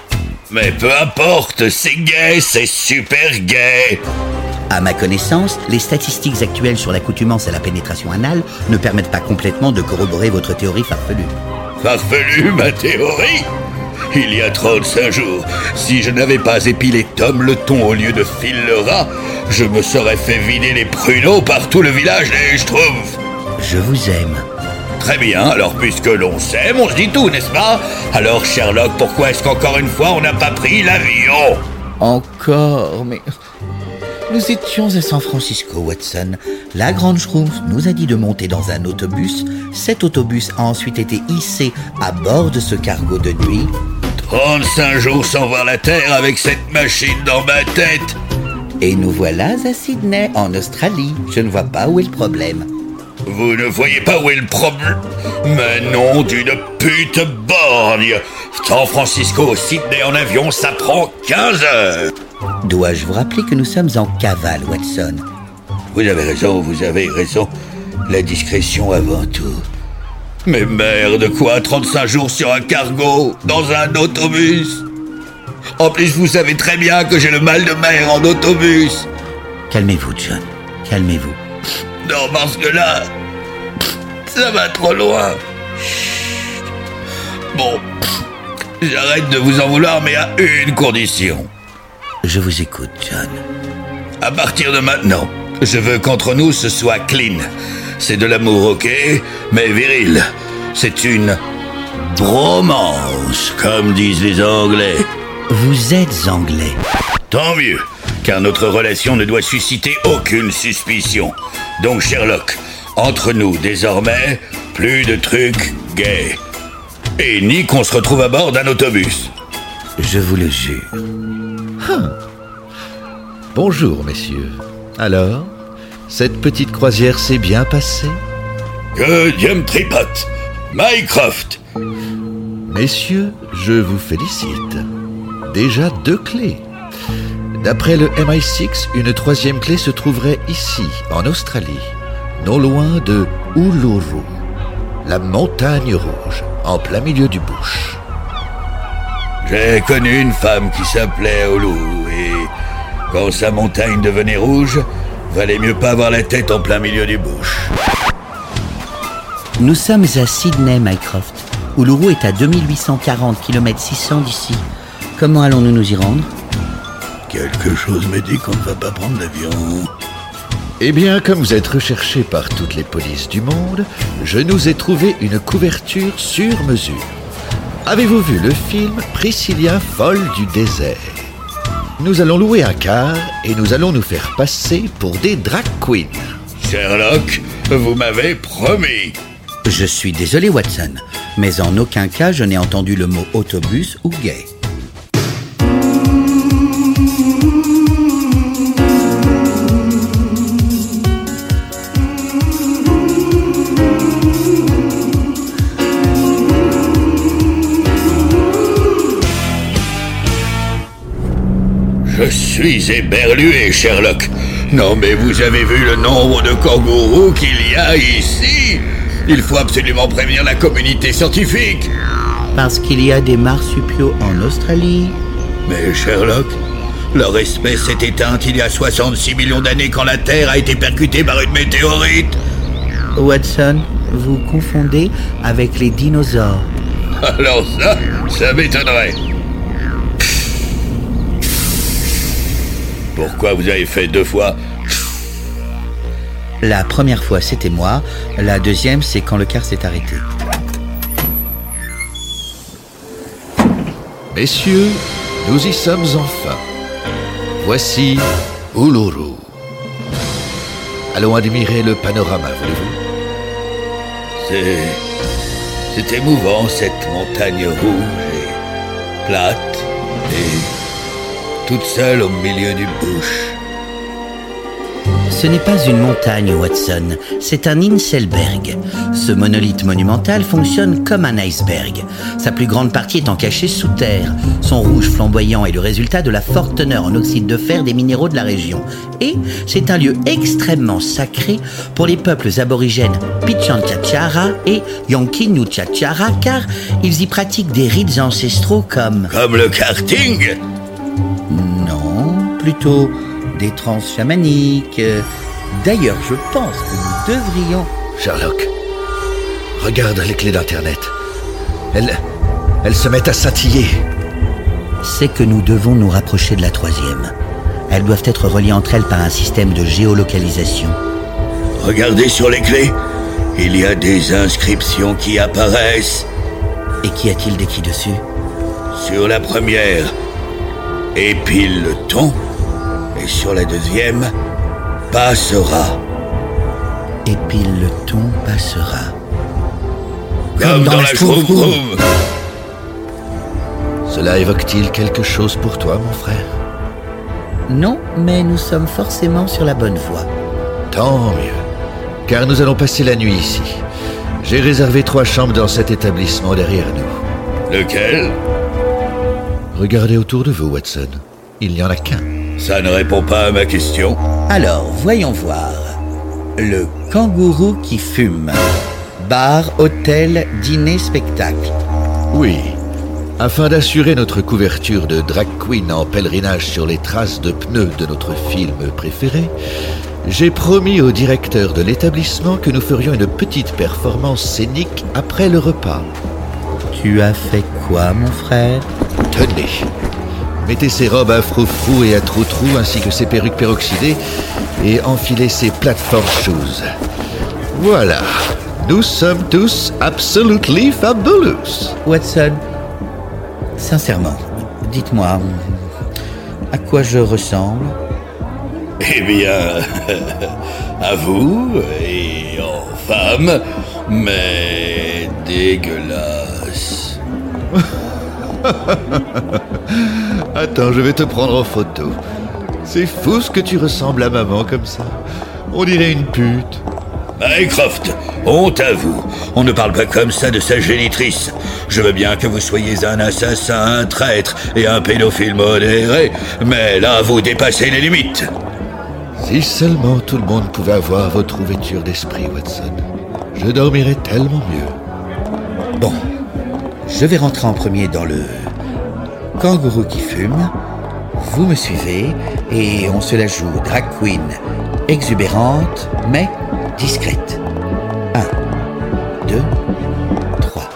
Mais peu importe, c'est gay, c'est super gay. À ma connaissance, les statistiques actuelles sur l'accoutumance à la pénétration anale ne permettent pas complètement de corroborer votre théorie farfelue. Farfelu ma théorie Il y a 35 jours, si je n'avais pas épilé Tom le ton au lieu de Phil le rat, je me serais fait vider les pruneaux par tout le village et je trouve... Je vous aime. Très bien, alors puisque l'on s'aime, on se dit tout, n'est-ce pas? Alors Sherlock, pourquoi est-ce qu'encore une fois on n'a pas pris l'avion? Encore, mais... Nous étions à San Francisco, Watson. La Grande Schtroumpf nous a dit de monter dans un autobus. Cet autobus a ensuite été hissé à bord de ce cargo de nuit. 35 jours sans voir la Terre avec cette machine dans ma tête Et nous voilà à Sydney, en Australie. Je ne vois pas où est le problème. Vous ne voyez pas où est le problème? Mais non, d'une pute borgne San Francisco, Sydney en avion, ça prend 15 heures Dois-je vous rappeler que nous sommes en cavale, Watson? Vous avez raison, vous avez raison. La discrétion avant tout. Mais merde, quoi 35 jours sur un cargo, dans un autobus? En plus, vous savez très bien que j'ai le mal de mer en autobus Calmez-vous, John. Calmez-vous. Non, parce que là, ça va trop loin. Bon, j'arrête de vous en vouloir, mais à une condition. Je vous écoute, John. À partir de maintenant, je veux qu'entre nous ce soit clean. C'est de l'amour, ok, mais viril. C'est une bromance, comme disent les Anglais. Vous êtes anglais. Tant mieux, car notre relation ne doit susciter aucune suspicion. Donc Sherlock, entre nous désormais, plus de trucs gays. Et ni qu'on se retrouve à bord d'un autobus. Je vous le jure. Bonjour, messieurs. Alors, cette petite croisière s'est bien passée? Que Dieu me tripote Mycroft Messieurs, je vous félicite. Déjà deux clés. D'après le MI6, une troisième clé se trouverait ici, en Australie, non loin de Uluru, la montagne rouge, en plein milieu du bush. J'ai connu une femme qui s'appelait Olu, et quand sa montagne devenait rouge, valait mieux pas avoir la tête en plein milieu du bush. Nous sommes à Sydney, Mycroft. Uluru est à 2840 km 600 d'ici. Comment allons-nous nous y rendre? Quelque chose me dit qu'on ne va pas prendre l'avion. Eh bien, comme vous êtes recherché par toutes les polices du monde, je nous ai trouvé une couverture sur mesure. Avez-vous vu le film Priscilla folle du désert? Nous allons louer un car et nous allons nous faire passer pour des drag queens. Sherlock, vous m'avez promis. Je suis désolé, Watson, mais en aucun cas je n'ai entendu le mot autobus ou gay. Suis éberlué, Sherlock. Non, mais vous avez vu le nombre de kangourous qu'il y a ici? Il faut absolument prévenir la communauté scientifique. Parce qu'il y a des marsupiaux en Australie. Mais Sherlock, leur espèce s'est éteinte il y a 66 millions d'années quand la Terre a été percutée par une météorite. Watson, vous confondez avec les dinosaures. Alors ça, ça m'étonnerait. Pourquoi vous avez fait deux fois La première fois, c'était moi. La deuxième, c'est quand le car s'est arrêté. Messieurs, nous y sommes enfin. Voici Uluru. Allons admirer le panorama, voulez-vous C'est. C'est émouvant cette montagne rouge et plate et toute seule au milieu du bush. Ce n'est pas une montagne, Watson, c'est un Inselberg. Ce monolithe monumental fonctionne comme un iceberg. Sa plus grande partie étant cachée sous terre. Son rouge flamboyant est le résultat de la forte teneur en oxyde de fer des minéraux de la région. Et c'est un lieu extrêmement sacré pour les peuples aborigènes Pichanchachara et Yankinuchachara car ils y pratiquent des rites ancestraux comme... Comme le karting plutôt des trans chamaniques. D'ailleurs, je pense que nous devrions... Sherlock, regarde les clés d'Internet. Elles, elles se mettent à scintiller. C'est que nous devons nous rapprocher de la troisième. Elles doivent être reliées entre elles par un système de géolocalisation. Regardez sur les clés. Il y a des inscriptions qui apparaissent. Et qu'y a-t-il d'écrit dessus? Sur la première, épile le ton. Et sur la deuxième, passera. Épile le ton passera. Comme, dans, la Schtroumpfroom. Cela évoque-t-il quelque chose pour toi, mon frère? Non, mais nous sommes forcément sur la bonne voie. Tant mieux. Car nous allons passer la nuit ici. J'ai réservé trois chambres dans cet établissement derrière nous. Lequel? Regardez autour de vous, Watson. Il n'y en a qu'un. Ça ne répond pas à ma question. Alors, voyons voir. Le kangourou qui fume. Bar, hôtel, dîner, spectacle. Oui. Afin d'assurer notre couverture de drag queen en pèlerinage sur les traces de pneus de notre film préféré, j'ai promis au directeur de l'établissement que nous ferions une petite performance scénique après le repas. Tu as fait quoi, mon frère? Tenez. Mettez ces robes à frou-frou et à trou-trou ainsi que ces perruques peroxydées et enfilez ces plateformes shoes. Voilà. Nous sommes tous absolutely fabulous. Watson, sincèrement, dites-moi, à quoi je ressemble? Eh bien, à vous et en femme, mais dégueulasse. Attends, je vais te prendre en photo. C'est fou ce que tu ressembles à maman comme ça. On dirait une pute. Mycroft, honte à vous. On ne parle pas comme ça de sa génitrice. Je veux bien que vous soyez un assassin, un traître et un pédophile modéré, mais là, vous dépassez les limites. Si seulement tout le monde pouvait avoir votre ouverture d'esprit, Watson. Je dormirais tellement mieux. Bon, je vais rentrer en premier dans le kangourou qui fume. Vous me suivez et on se la joue drag queen exubérante mais discrète. Un, deux, trois.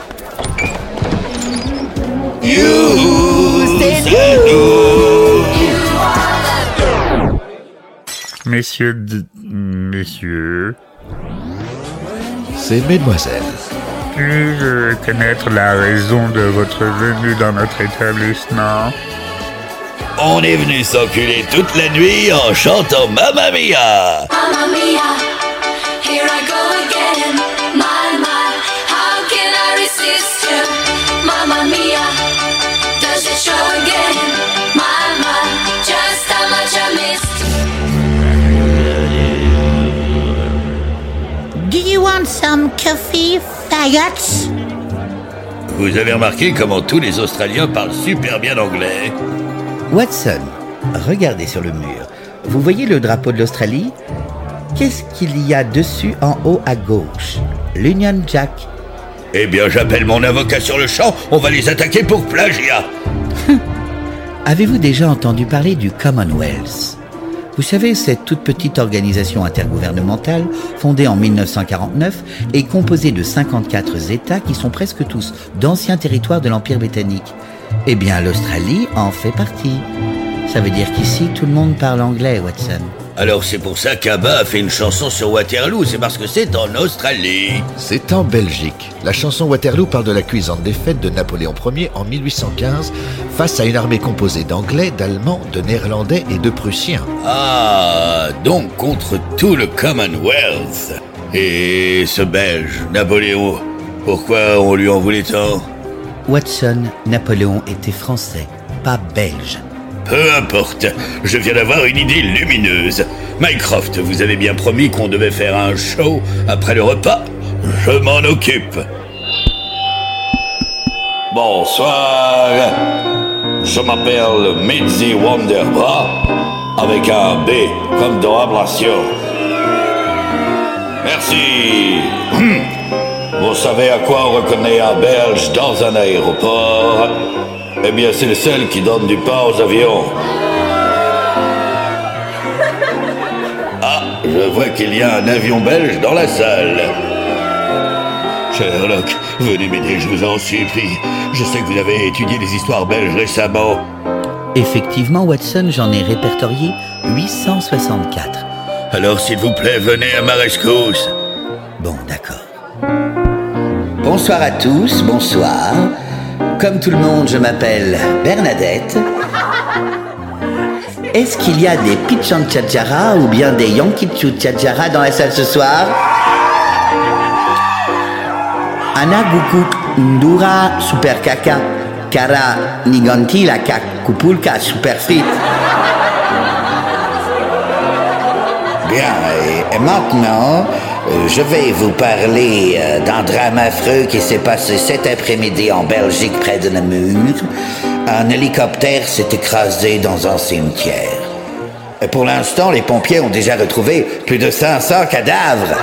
Messieurs, d- messieurs, C'est mesdemoiselles. Puis-je connaître la raison de votre venue dans notre établissement? On est venu s'enculer toute la nuit en chantant Mamma Mia. Mamma mia, here I go again. My, my, how can I resist you? Mamma mia, does it show again? My, my, just how much I missed. Do you want some coffee, Vous avez remarqué comment tous les Australiens parlent super bien anglais Watson, regardez sur le mur. Vous voyez le drapeau de l'Australie? Qu'est-ce qu'il y a dessus en haut à gauche? L'Union Jack. Eh bien, j'appelle mon avocat sur le champ, on va les attaquer pour plagiat. Avez-vous déjà entendu parler du Commonwealth? Vous savez, cette toute petite organisation intergouvernementale, fondée en 1949 et composée de 54 États qui sont presque tous d'anciens territoires de l'Empire britannique. Eh bien, l'Australie en fait partie. Ça veut dire qu'ici, tout le monde parle anglais, Watson. Alors c'est pour ça qu'Abba a fait une chanson sur Waterloo, c'est parce que c'est en Australie. C'est en Belgique. La chanson Waterloo parle de la cuisante défaite de Napoléon Ier en 1815 face à une armée composée d'Anglais, d'Allemands, de Néerlandais et de Prussiens. Ah, donc contre tout le Commonwealth. Et ce Belge, Napoléon, pourquoi on lui en voulait tant? Watson, Napoléon était français, pas belge. Peu importe, je viens d'avoir une idée lumineuse. Mycroft, vous avez bien promis qu'on devait faire un show après le repas Je m'en occupe. Bonsoir. Je m'appelle Mitzi Wonderbra, avec un B comme dans ablation. Merci. Hum. Vous savez à quoi on reconnaît un Belge dans un aéroport? Eh bien, c'est le seul qui donne du pain aux avions. Ah, je vois qu'il y a un avion belge dans la salle. Sherlock, venez m'aider, je vous en supplie. Je sais que vous avez étudié les histoires belges récemment. Effectivement, Watson, j'en ai répertorié 864. Alors, s'il vous plaît, venez à ma rescousse. Bon, d'accord. Bonsoir à tous, bonsoir. Comme tout le monde, je m'appelle Bernadette. Est-ce qu'il y a des Pichan Tchadjara ou bien des Yankichu Tchadjara dans la salle ce soir? Ana Guku Ndura Super Kaka Kara Niganti la Kupulka Super Frite. Bien, et, maintenant, je vais vous parler euh, d'un drame affreux qui s'est passé cet après-midi en Belgique près de Namur. Un hélicoptère s'est écrasé dans un cimetière. Et pour l'instant, les pompiers ont déjà retrouvé plus de 500 cadavres.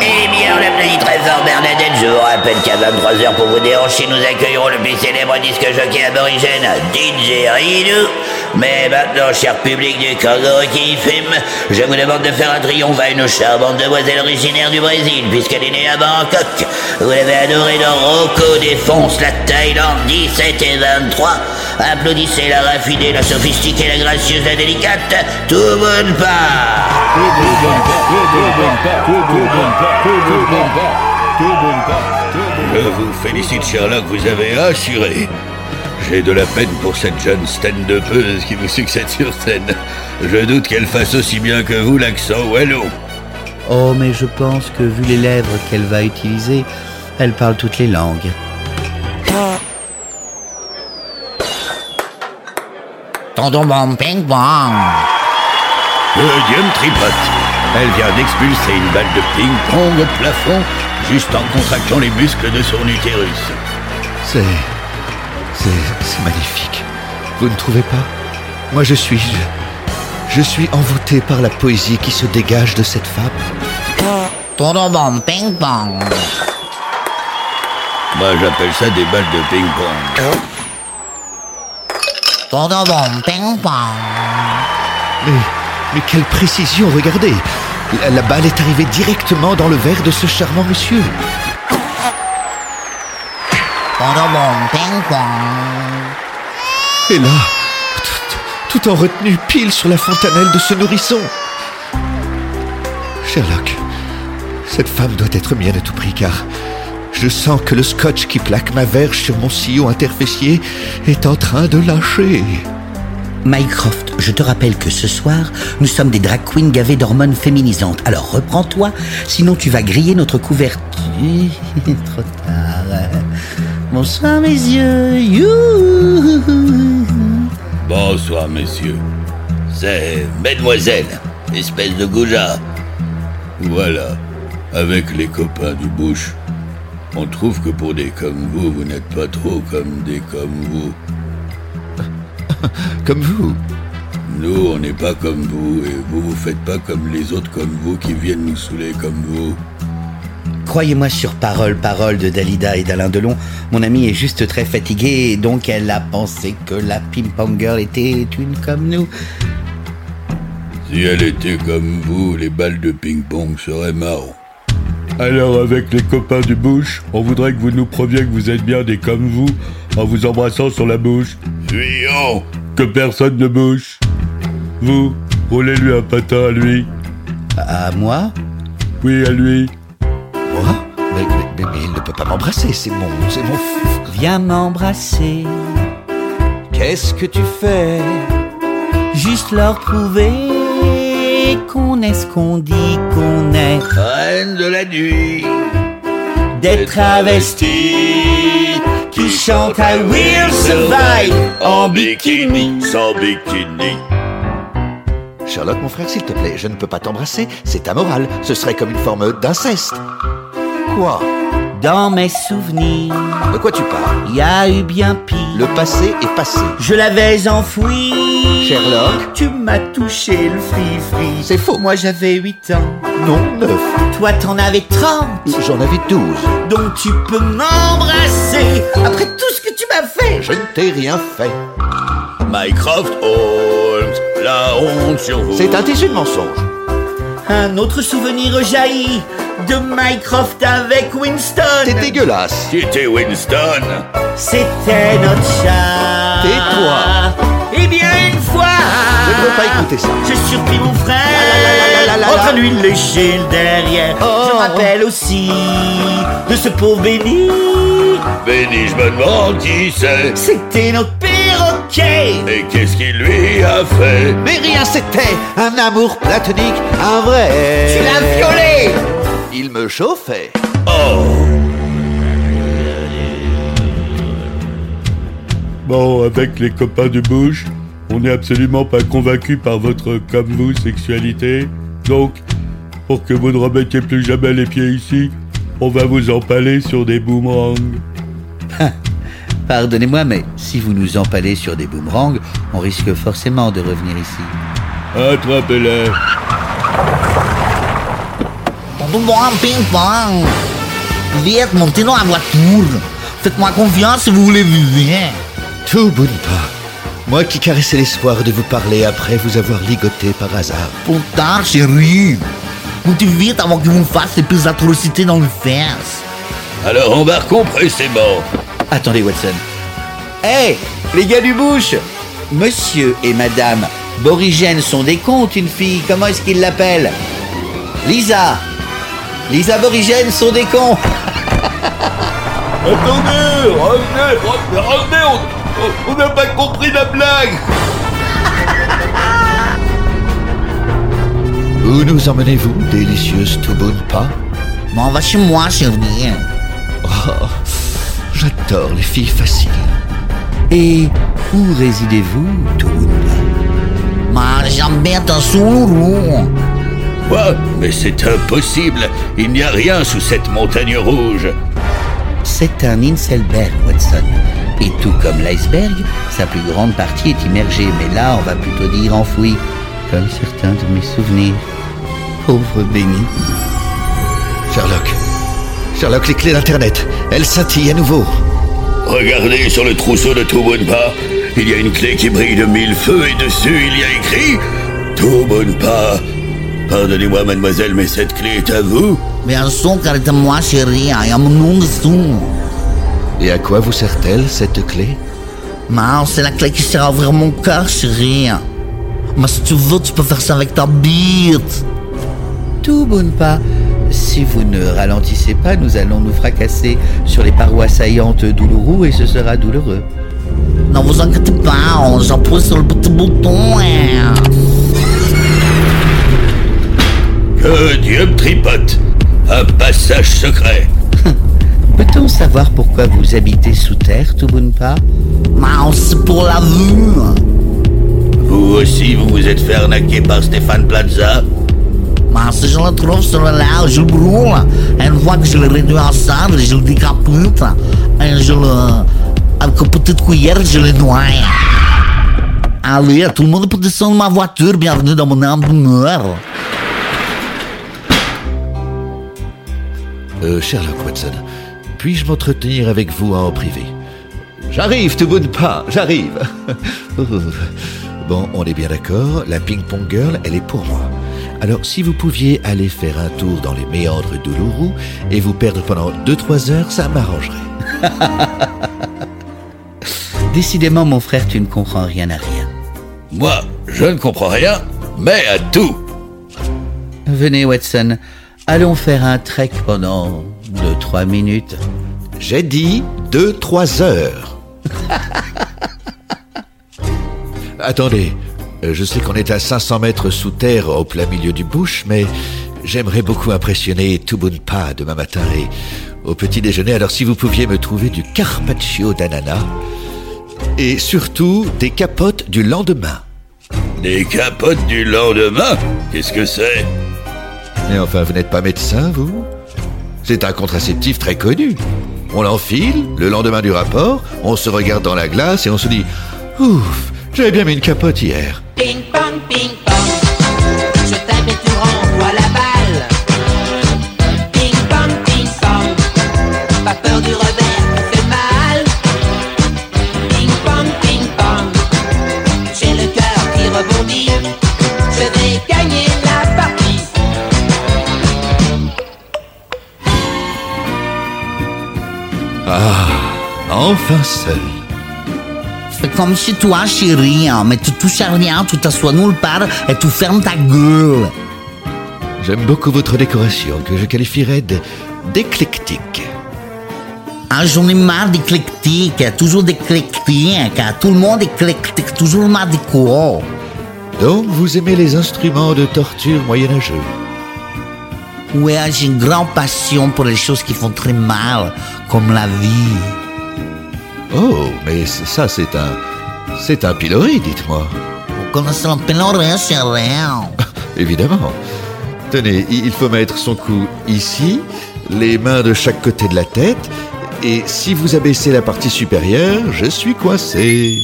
Eh bien, on Bernadette. Je vous rappelle qu'à 23h pour vous déhancher, nous accueillerons le plus célèbre disque jockey aborigène, DJ Ridou. Mais maintenant, cher public du Congo qui fume, je vous demande de faire un triomphe à une charmante demoiselle originaire du Brésil, puisqu'elle est née à Bangkok. Vous l'avez adorée dans Rocco défonce la Thaïlande 17 et 23. Applaudissez la raffinée, la sophistiquée, la gracieuse, la délicate, tout le monde part. Je vous félicite, Sherlock, vous avez assuré. J'ai de la peine pour cette jeune stand-upeuse qui vous succède sur scène. Je doute qu'elle fasse aussi bien que vous l'accent Wallo. Oh, mais je pense que vu les lèvres qu'elle va utiliser, elle parle toutes les langues. Tonton bon ping pong. Le dieu tripote. Elle vient d'expulser une balle de ping-pong au plafond juste en contractant les muscles de son utérus. C'est. C'est. Magnifique. Vous ne trouvez pas? Moi je suis. Je, je suis envoûté par la poésie qui se dégage de cette femme. Tonton bon ping pong. Moi j'appelle ça des balles de ping-pong. Tonton bon ping pong. Mais. Mais quelle précision, regardez la, la balle est arrivée directement dans le verre de ce charmant monsieur. Tonton bon ping pong. Et là, tout, en retenue pile sur la fontanelle de ce nourrisson. Sherlock, cette femme doit être mienne à tout prix car je sens que le scotch qui plaque ma verge sur mon sillon interfessier est en train de lâcher. Mycroft, je te rappelle que ce soir, nous sommes des drag queens gavées d'hormones féminisantes. Alors reprends-toi, sinon tu vas griller notre couverture. Trop tard. Bonsoir mes yeux. Bonsoir, messieurs. C'est mademoiselle, espèce de goujat. Voilà, avec les copains du bush. On trouve que pour des comme vous, vous n'êtes pas trop comme des comme vous. Comme vous Nous, on n'est pas comme vous, et vous, vous faites pas comme les autres comme vous qui viennent nous saouler comme vous. Croyez-moi sur parole, parole de Dalida et d'Alain Delon, mon amie est juste très fatiguée et donc elle a pensé que la ping-pong girl était une comme nous. Si elle était comme vous, les balles de ping-pong seraient marrant. Alors avec les copains du bush, on voudrait que vous nous prouviez que vous êtes bien des comme vous en vous embrassant sur la bouche. Fuyons Que personne ne bouge. Vous, roulez-lui un patin à lui. À moi? Oui, à lui. Moi mais, mais- mais- il ne peut pas m'embrasser, c'est mon. C'est mon. Viens m'embrasser, Qu'est-ce que tu fais? Juste leur prouver qu'on est ce qu'on dit qu'on est. Reine de la nuit. Des travestis qui chante I will survive en bikini. Sans bikini. Sherlock, mon frère, s'il te plaît, je ne peux pas t'embrasser, c'est amoral, ce serait comme une forme d'inceste. Quoi Dans mes souvenirs, De quoi tu parles il y a eu bien pire. Le passé est passé. Je l'avais enfoui. Sherlock Tu m'as touché le free-free. C'est faux. Moi j'avais 8 ans. Non, neuf. Toi t'en avais 30. J'en avais douze. Donc tu peux m'embrasser. Après tout ce que tu m'as fait. Je ne t'ai rien fait. Mycroft Holmes, la honte sur vous. C'est un tissu de mensonge. Un autre souvenir jaillit de Mycroft avec Winston. C'est dégueulasse. Qui était Winston C'était notre chat. Tais-toi. Eh bien ne veux pas écouter ça. J'ai surpris mon frère la, la, la, la, en train de lui lécher le derrière. Oh. Je me rappelle aussi de ce pauvre Benny. Benny, je me demande qui c'est. C'était notre perroquet. Et qu'est-ce qu'il lui a fait? Mais rien, c'était un amour platonique, un vrai. Tu l'as violé. Il me chauffait. Oh Bon, avec les copains du Bush, on n'est absolument pas convaincu par votre comme vous sexualité. Donc, pour que vous ne remettiez plus jamais les pieds ici, on va vous empaler sur des boomerangs. Pardonnez-moi, mais si vous nous empalez sur des boomerangs, on risque forcément de revenir ici. Attrapez-les. Bon, ping-pong. Vite, montez dans la voiture. Faites-moi confiance si vous voulez vivre. Tout pas. Moi qui caressais l'espoir de vous parler après vous avoir ligoté par hasard. Trop tard, chérie. Montez vite avant que vous me fassiez les pires atrocités dans les fesses. Alors embarquons précisément. Attendez, Watson. Hé, les gars du Bush Monsieur et Madame Borigène sont des contes, une fille. Comment est-ce qu'ils l'appellent? Lisa Lisa Borigène sont des cons Attendez, revenez, revenez, revenez, on- on n'a pas compris la blague. Où nous emmenez-vous, délicieuse Tubunpa Bon, on va chez moi, chérie. Oh, j'adore les filles faciles. Et où résidez-vous, Toowoomba Mais j'habite à Soulou. Quoi? Mais c'est impossible. Il n'y a rien sous cette montagne rouge. C'est un Inselberg, Watson. Et tout comme l'iceberg, sa plus grande partie est immergée, mais là, on va plutôt dire enfouie, comme certains de mes souvenirs. Pauvre Benny. Sherlock. Sherlock, les clés d'Internet. Elles scintillent à nouveau. Regardez sur le trousseau de Tubunpa. Il y a une clé qui brille de mille feux et dessus il y a écrit Tubunpa. Pardonnez-moi, mademoiselle, mais cette clé est à vous Bien sûr à moi, chérie. Il y a mon nom dessous. Et à quoi vous sert-elle, cette clé? Mais c'est la clé qui sert à ouvrir mon cœur, chérie. Mais si tu veux, tu peux faire ça avec ta bite. Tout bonne pas. Si vous ne ralentissez pas, nous allons nous fracasser sur les parois saillantes d'Uluru et ce sera douloureux. Ne vous inquiétez pas, on j'appuie sur le petit bouton. hein. Que Dieu me tripote Un passage secret Peut-on savoir pourquoi vous habitez sous terre, Tubunpa Mais c'est pour la vue. Vous aussi, vous vous êtes fait arnaquer par Stéphane Plaza Mais si je le trouve sur le lac, je le brûle. Et une fois que je le réduis en cendres, je le décapite. Et je le... Avec une petite cuillère, je le noie. Allez, tout le monde peut descendre de ma voiture. Bienvenue dans mon âme d'honneur. Euh, Sherlock Watson, puis-je m'entretenir avec vous en privé? J'arrive, Tubunpa, j'arrive Oh. Bon, on est bien d'accord, la ping-pong girl, elle est pour moi. Alors, si vous pouviez aller faire un tour dans les méandres d'Uluru et vous perdre pendant 2-3 heures, ça m'arrangerait. Décidément, mon frère, tu ne comprends rien à rien. Moi, je ne comprends rien, mais à tout Venez, Watson. Allons faire un trek pendant 2-3 minutes. J'ai dit 2-3 heures. Attendez, euh, je sais qu'on est à 500 mètres sous terre au plein milieu du bush, mais j'aimerais beaucoup impressionner Tubunpa demain matin et au petit déjeuner. Alors si vous pouviez me trouver du carpaccio d'ananas et surtout des capotes du lendemain. Des capotes du lendemain? Qu'est-ce que c'est? Mais enfin, vous n'êtes pas médecin, vous? C'est un contraceptif très connu. On l'enfile, le lendemain du rapport, on se regarde dans la glace et on se dit Ouf, j'avais bien mis une capote hier. Ping pong, ping enfin seul. Fais comme chez toi, chérie, hein, mais tu touches à rien, tu t'assois nulle part et tu fermes ta gueule. J'aime beaucoup votre décoration que je qualifierais d'éclectique. Ah, j'en ai marre d'éclectique, toujours d'éclectique, tout le monde éclectique, toujours marre de quoi Donc, vous aimez les instruments de torture moyenâgeux Ouais, j'ai une grande passion pour les choses qui font très mal, comme la vie. Oh, mais ça, c'est un. C'est un pilori, dites-moi. Vous connaissez un pénorin, chérie Évidemment. Tenez, il faut mettre son cou ici, les mains de chaque côté de la tête, et si vous abaissez la partie supérieure, je suis coincé.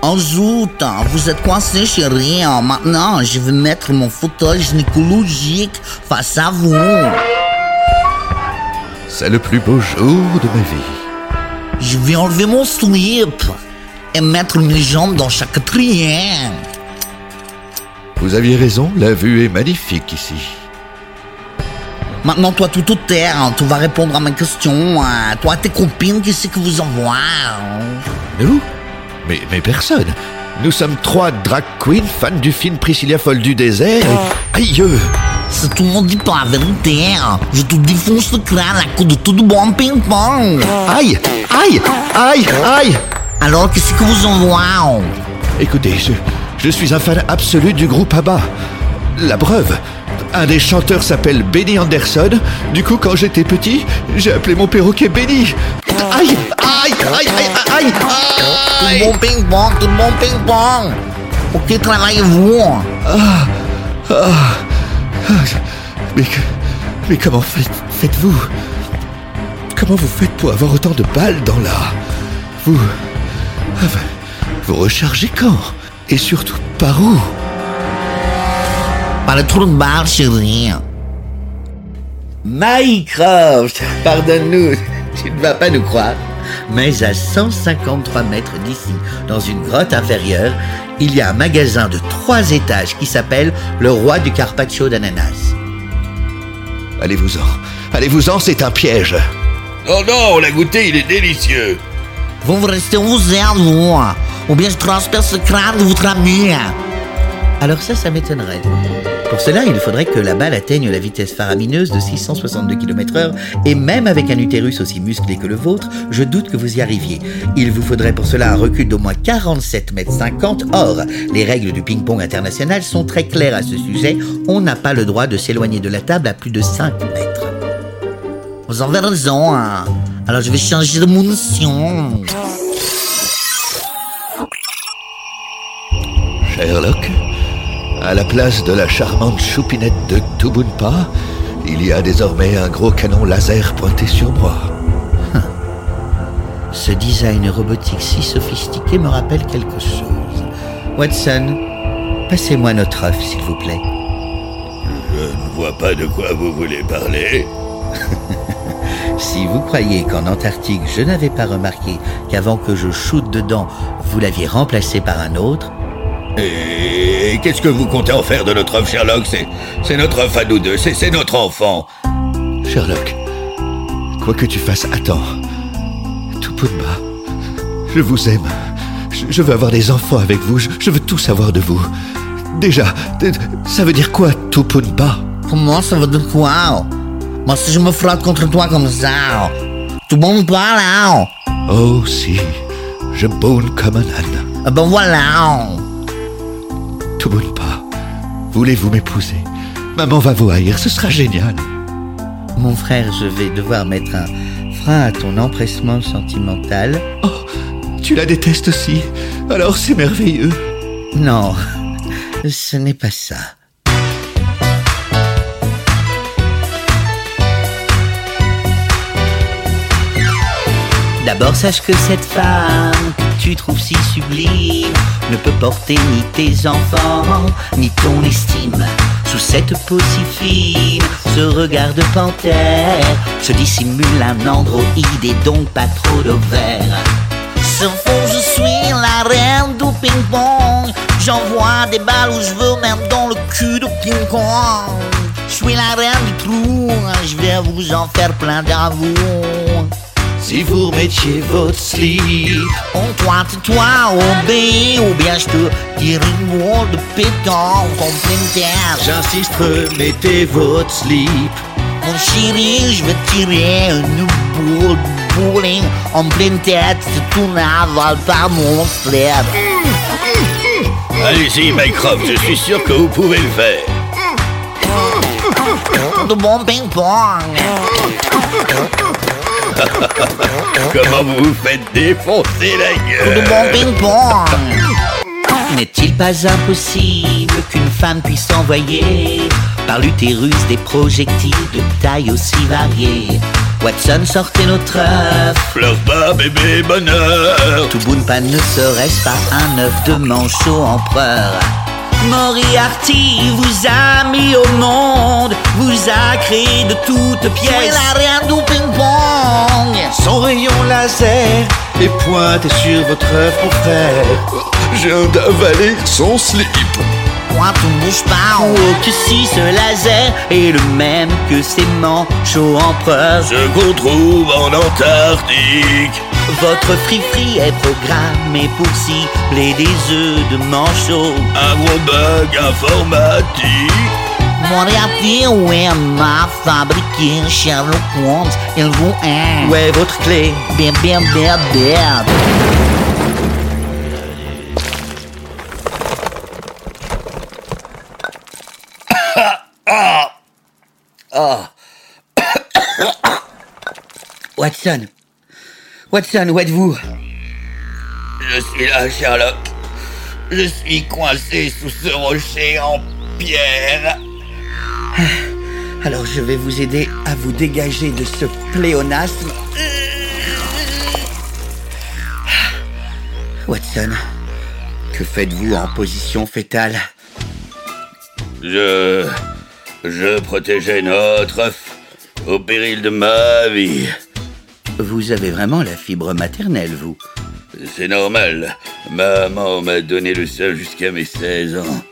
En zout, vous êtes coincé, chérie. Maintenant, je vais mettre mon fauteuil gynécologique face à vous. C'est le plus beau jour de ma vie. Je vais enlever mon slip et mettre mes jambes dans chaque triangle. Vous aviez raison, la vue est magnifique ici. Maintenant, toi, tout au terre, hein, tu vas répondre à ma question. hein. Toi, tes copines, qui c'est que vous envoie hein? Nous mais, mais personne. Nous sommes trois drag queens fans du film Priscilla folle du désert. et- Aïe Si tout le monde dit pas la vérité, je te défonce le crâne à coup de tout de bon ping-pong. Aïe Aïe Aïe Aïe Alors, qu'est-ce que vous envoie hein? Écoutez, je, je suis un fan absolu du groupe ABBA. La preuve, un des chanteurs s'appelle Benny Anderson. Du coup, quand j'étais petit, j'ai appelé mon perroquet Benny. Aïe Aïe Aïe Aïe Aïe Tout le bon ping-pong, tout le bon ping-pong. Ok, travaillez-vous? Ah, ah, ah, mais, que- mais comment faites, faites-vous? Comment vous faites pour avoir autant de balles dans la... Vous... ah, Vous rechargez quand? Et surtout, par où? Par le trou de balle, chérie. Mycroft, pardonne-nous, tu ne vas pas nous croire. Mais à 153 mètres d'ici, dans une grotte inférieure, il y a un magasin de trois étages qui s'appelle le roi du carpaccio d'ananas. Allez-vous-en. Allez-vous-en, c'est un piège. Non, non, on l'a goûté, il est délicieux. Vous vous restez où vous êtes, vous Ou bien je transperce le crâne de votre ami Alors ça, ça m'étonnerait. Pour cela, il faudrait que la balle atteigne la vitesse faramineuse de 662 km/h, et même avec un utérus aussi musclé que le vôtre, je doute que vous y arriviez. Il vous faudrait pour cela un recul d'au moins 47 mètres 50. Or, les règles du ping-pong international sont très claires à ce sujet. On n'a pas le droit de s'éloigner de la table à plus de 5 mètres. Vous avez raison, hein. Alors je vais changer de munition. Sherlock, à la place de la charmante choupinette de Tubunpa, il y a désormais un gros canon laser pointé sur moi. Ce design robotique si sophistiqué me rappelle quelque chose. Watson, passez-moi notre œuf, s'il vous plaît. Je ne vois pas de quoi vous voulez parler. Si vous croyez qu'en Antarctique, je n'avais pas remarqué qu'avant que je shoote dedans, vous l'aviez remplacé par un autre, Et qu'est-ce que vous comptez en faire de notre œuf, Sherlock C'est, c'est notre œuf à nous deux, c'est, c'est notre enfant. Sherlock, quoi que tu fasses, attends. Tupumba, je vous aime. Je, je veux avoir des enfants avec vous. Je, je veux tout savoir de vous. Déjà, ça veut dire quoi, Tupunpa Comment ça veut dire quoi? Moi, si je me frotte contre toi comme ça, tout bon pas là Oh si, je bonne comme un âne. Ah Ben voilà Tubunpa, voulez-vous m'épouser? Maman va voir, ce sera génial. Mon frère, je vais devoir mettre un frein à ton empressement sentimental. Oh, tu la détestes aussi. Alors c'est merveilleux. Non, ce n'est pas ça. D'abord sache que cette femme tu trouves si sublime ne peut porter ni tes enfants, ni ton estime. Sous cette peau si fine, ce regard de panthère se dissimule un androïde et donc pas trop d'ovaires. Sauf que je suis la reine du ping-pong. J'envoie des balles où je veux, même dans le cul de ping-pong. Je suis la reine du trou, je vais vous en faire plein d'amour. Si vous remettiez votre slip, On c'est toi, au B, ou bien je te tire une boule de pétanque en pleine terre. j'insiste, remettez votre slip. Mon chéri, je vais tirer une boule de bowling en pleine tête. C'est tout n'avale pas mon frère. Allez-y, Mycroft, je suis sûr que vous pouvez le faire. De bon ping-pong. Comment vous vous faites défoncer la De bon gueule ping-pong. N'est-il pas impossible qu'une femme puisse envoyer par l'utérus des projectiles de taille aussi variée? Watson sortez notre œuf. Pleure pas, bébé, bonheur. Tout Boonpan ne serait-ce pas un œuf de manchot empereur? Moriarty vous a mis au monde, vous a créé de toutes pièces. la reine du ping-pong? Son rayon laser est pointé sur votre œuf, frère. Je viens d'avaler son slip. Point ne bouge pas, oh que si ce laser est le même que ces manchots empereurs. Ce qu'on trouve en Antarctique. Votre free-free est programmé pour cibler des œufs de manchot. Un gros bug informatique. Moriarty, ouais, m'a fabriqué Sherlock Holmes. Il vous aime. Ouais, votre clé. Bien, bien, bien, bien. Ah Ah Watson Watson, où êtes-vous? Je suis là, Sherlock. Je suis coincé sous ce rocher en pierre. Alors je vais vous aider à vous dégager de ce pléonasme. Watson, que faites-vous en position fétale? Je. Je protégeais notre œuf au péril de ma vie. Vous avez vraiment la fibre maternelle, vous. C'est normal. Maman m'a donné le seul jusqu'à mes 16 ans.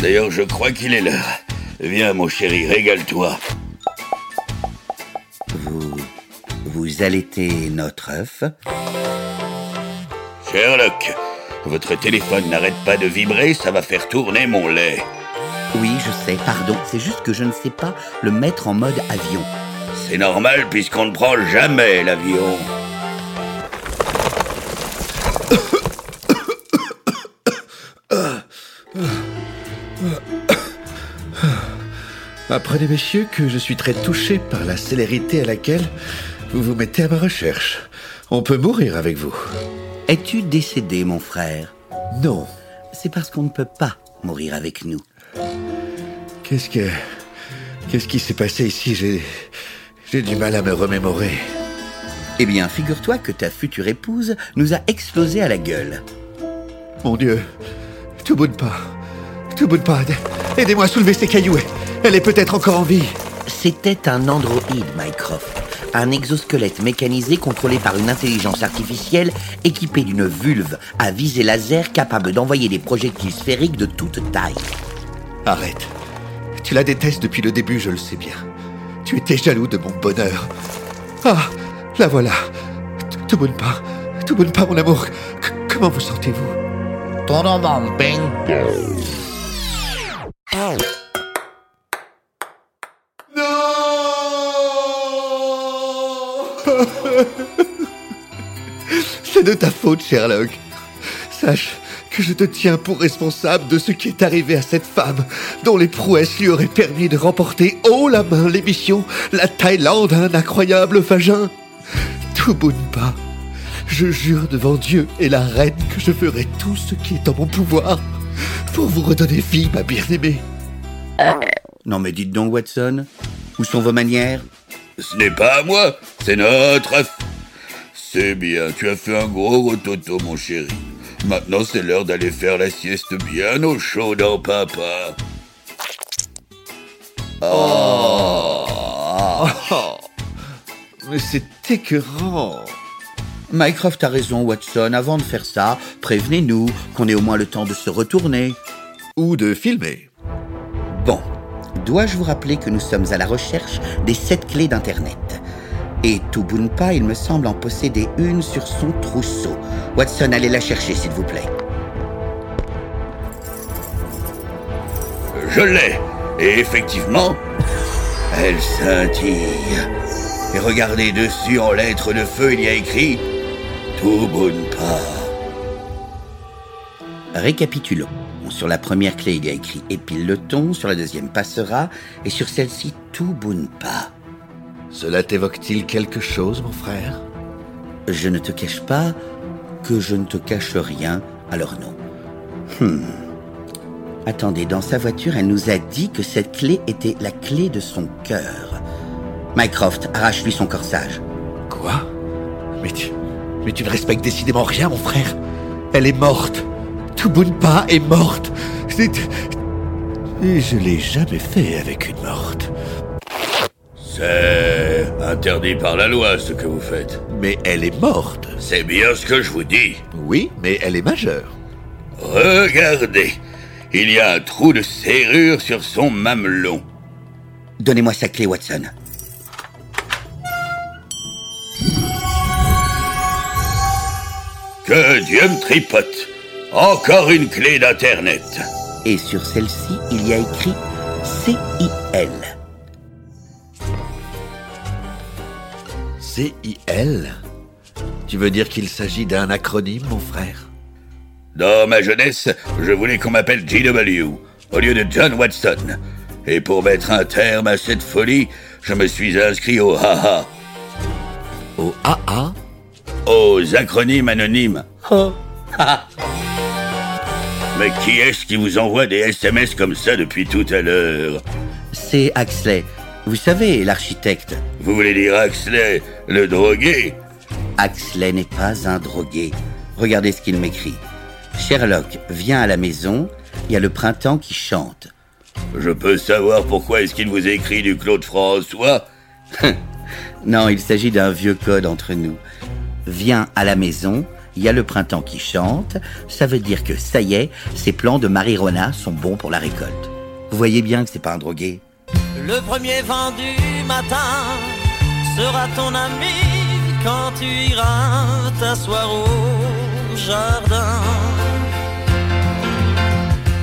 D'ailleurs, je crois qu'il est l'heure. Viens, mon chéri, régale-toi. Vous. Vous allaitez notre œuf? Sherlock, votre téléphone n'arrête pas de vibrer, ça va faire tourner mon lait. Oui, je sais, pardon. C'est juste que je ne sais pas le mettre en mode avion. C'est normal puisqu'on ne prend jamais l'avion. Apprenez, messieurs, que je suis très touché par la célérité à laquelle vous vous mettez à ma recherche. On peut mourir avec vous. Es-tu décédé, mon frère? Non. C'est parce qu'on ne peut pas mourir avec nous. Qu'est-ce que. Qu'est-ce qui s'est passé ici? J'ai. J'ai du mal à me remémorer. Eh bien, figure-toi que ta future épouse nous a explosé à la gueule. Mon Dieu. Tout bout de pas. Tout bout de pas. Aidez-moi à soulever ces cailloux. Elle est peut-être encore en vie. C'était un androïde, Mycroft. Un exosquelette mécanisé contrôlé par une intelligence artificielle équipé d'une vulve à visée laser capable d'envoyer des projectiles sphériques de toute taille. Arrête. Tu la détestes depuis le début, je le sais bien. Tu étais jaloux de mon bonheur. Ah, la voilà. Tout bon pas. Tout bon pas, mon amour. Comment vous sentez-vous? Tout le C'est de ta faute, Sherlock. Sache que je te tiens pour responsable de ce qui est arrivé à cette femme, dont les prouesses lui auraient permis de remporter haut la main l'émission La Thaïlande a un incroyable vagin. Tubunpa, je jure devant Dieu et la reine que je ferai tout ce qui est en mon pouvoir pour vous redonner vie, ma bien-aimée. Non mais dites donc, Watson, où sont vos manières? Ce n'est pas à moi, c'est notre C'est bien, tu as fait un gros rototo, mon chéri. Maintenant, c'est l'heure d'aller faire la sieste bien au chaud dans papa. Oh, mais c'est écœurant. Mycroft a raison, Watson. Avant de faire ça, prévenez-nous qu'on ait au moins le temps de se retourner. Ou de filmer. Bon, dois-je vous rappeler que nous sommes à la recherche des sept clés d'Internet? Et Tubunpa, il me semble en posséder une sur son trousseau. Watson, allez la chercher, s'il vous plaît. Je l'ai. Et effectivement, elle scintille. Et regardez dessus en lettres de feu, il y a écrit Tubunpa. Récapitulons. Sur la première clé, il y a écrit épile le ton, sur la deuxième passera, et sur celle-ci Tubunpa. Cela t'évoque-t-il quelque chose, mon frère? Je ne te cache pas que je ne te cache rien, alors non. Hmm. Attendez, dans sa voiture, elle nous a dit que cette clé était la clé de son cœur. Mycroft, arrache-lui son corsage. Quoi? Mais tu, mais tu ne respectes décidément rien, mon frère. Elle est morte. Tubunpa est morte. C'est... Et je l'ai jamais fait avec une morte. C'est interdit par la loi ce que vous faites. Mais elle est morte. C'est bien ce que je vous dis. Oui, mais elle est majeure. Regardez, il y a un trou de serrure sur son mamelon. Donnez-moi sa clé, Watson. Que Dieu me tripote. Encore une clé d'Internet. Et sur celle-ci, il y a écrit CIL. C-I-L Tu veux dire qu'il s'agit d'un acronyme, mon frère? Dans ma jeunesse, je voulais qu'on m'appelle GW au lieu de John Watson. Et pour mettre un terme à cette folie, je me suis inscrit au AA. Au AA Aux acronymes anonymes. Oh. Mais qui est-ce qui vous envoie des SMS comme ça depuis tout à l'heure? C'est Axley. Vous savez, l'architecte. Vous voulez dire Axley, le drogué? Axley n'est pas un drogué. Regardez ce qu'il m'écrit. Sherlock, viens à la maison, il y a le printemps qui chante. Je peux savoir pourquoi est-ce qu'il vous écrit du Claude François? Non, il s'agit d'un vieux code entre nous. Viens à la maison, il y a le printemps qui chante, ça veut dire que ça y est, ces plants de Marie-Rona sont bons pour la récolte. Vous voyez bien que c'est pas un drogué. Le premier vent du matin sera ton ami quand tu iras t'asseoir au jardin.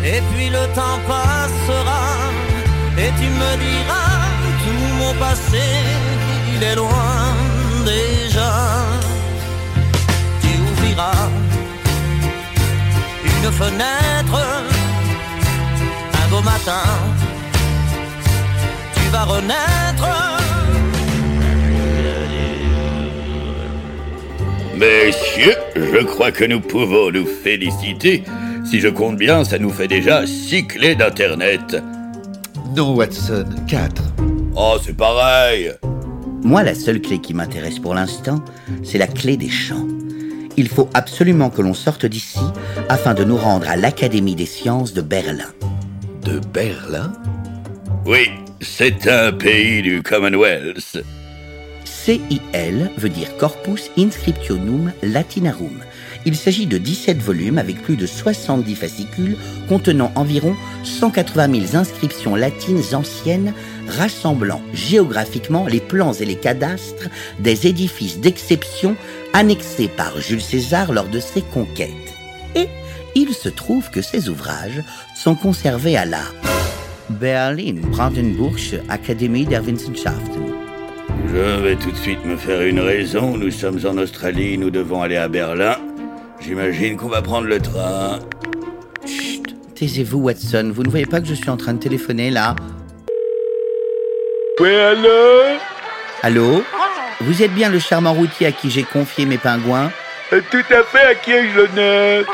Et puis le temps passera et tu me diras tout mon passé, il est loin déjà. Tu ouvriras une fenêtre un beau matin vas renaître. Messieurs, je crois que nous pouvons nous féliciter. Si je compte bien, ça nous fait déjà six clés d'Internet. Non, Watson, 4. Oh, c'est pareil. Moi, la seule clé qui m'intéresse pour l'instant, c'est la clé des champs. Il faut absolument que l'on sorte d'ici afin de nous rendre à l'Académie des sciences de Berlin. De Berlin? Oui, c'est un pays du Commonwealth. CIL veut dire Corpus Inscriptionum Latinarum. Il s'agit de 17 volumes avec plus de 70 fascicules contenant environ 180 000 inscriptions latines anciennes rassemblant géographiquement les plans et les cadastres des édifices d'exception annexés par Jules César lors de ses conquêtes. Et il se trouve que ces ouvrages sont conservés à la Berlin Brandenburgische Akademie der Wissenschaften. Je vais tout de suite me faire une raison. Nous sommes en Australie, nous devons aller à Berlin. J'imagine qu'on va prendre le train. Taisez-vous, Watson. Vous ne voyez pas que je suis en train de téléphoner là? Oui, allô? Allô? Vous êtes bien le charmant routier à qui j'ai confié mes pingouins? Euh, Tout à fait, à qui ai-je l'honneur?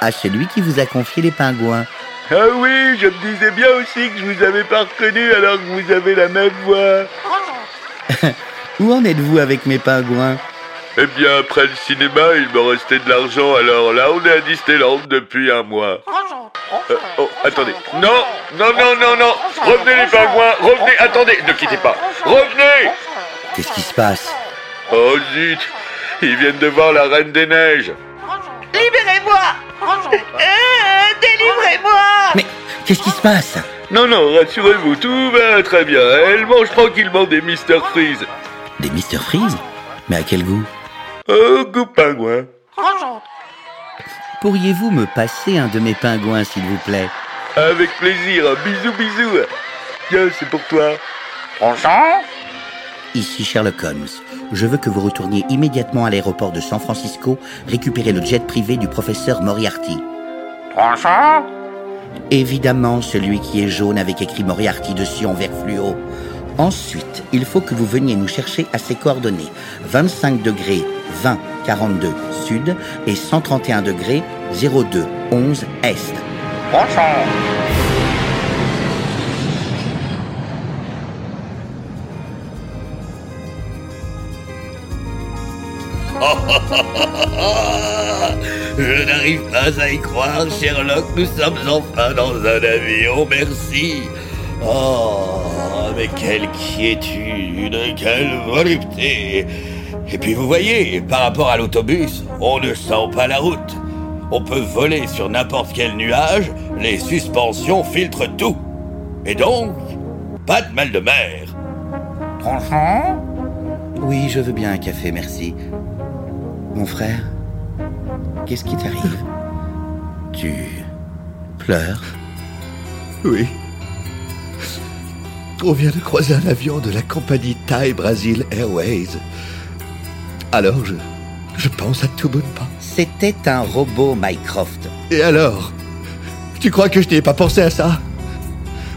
Ah, celui qui vous a confié les pingouins. Ah oui, je me disais bien aussi que je vous avais pas reconnu alors que vous avez la même voix. Où en êtes-vous avec mes pingouins? Eh bien, après le cinéma, il me restait de l'argent, alors là, on est à Disneyland depuis un mois. Euh, oh, attendez. Non, non, non, non, non. Revenez les pingouins, revenez, attendez, ne quittez pas. Revenez Qu'est-ce qui se passe? Oh zut, ils viennent de voir la Reine des Neiges. Libérez-moi Délivrez-moi Mais qu'est-ce qui se passe? Non, non, rassurez-vous, tout va très bien. Elle mange tranquillement des Mister Freeze. Des Mr. Freeze? Mais à quel goût? Oh, goût pingouin. Pourriez-vous me passer un de mes pingouins, s'il vous plaît? Avec plaisir, bisous, bisous. Tiens, c'est pour toi. Ici Sherlock Holmes. Je veux que vous retourniez immédiatement à l'aéroport de San Francisco récupérer le jet privé du professeur Moriarty. Évidemment, celui qui est jaune avec écrit Moriarty dessus en vert fluo. Ensuite, il faut que vous veniez nous chercher à ces coordonnées 25 degrés 20 42 sud et 131 degrés 02 11 est. Je n'arrive pas à y croire, Sherlock. Nous sommes enfin dans un avion, merci. Oh, mais quelle quiétude, quelle volupté. Et puis vous voyez, par rapport à l'autobus, on ne sent pas la route. On peut voler sur n'importe quel nuage, les suspensions filtrent tout. Et donc, pas de mal de mer. Oui, je veux bien un café, merci. Mon frère, qu'est-ce qui t'arrive? Tu pleures? Oui. On vient de croiser un avion de la compagnie Thai Brazil Airways. Alors je, je pense à tout de pas. C'était un robot, Mycroft. Et alors Tu crois que je n'y ai pas pensé à ça?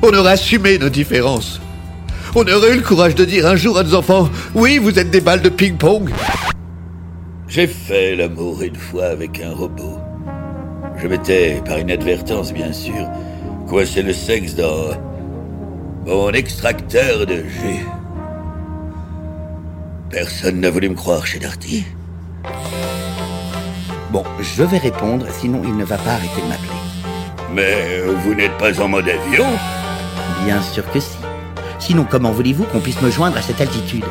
On aurait assumé nos différences. On aurait eu le courage de dire un jour à nos enfants Oui, vous êtes des balles de ping-pong. J'ai fait l'amour une fois avec un robot. Je m'étais, par inadvertance bien sûr, coincé le sexe dans mon extracteur de jus. Personne n'a voulu me croire chez Darty. Bon, je vais répondre, sinon il ne va pas arrêter de m'appeler. Mais vous n'êtes pas en mode avion? Bien sûr que si. Sinon, comment voulez-vous qu'on puisse me joindre à cette altitude?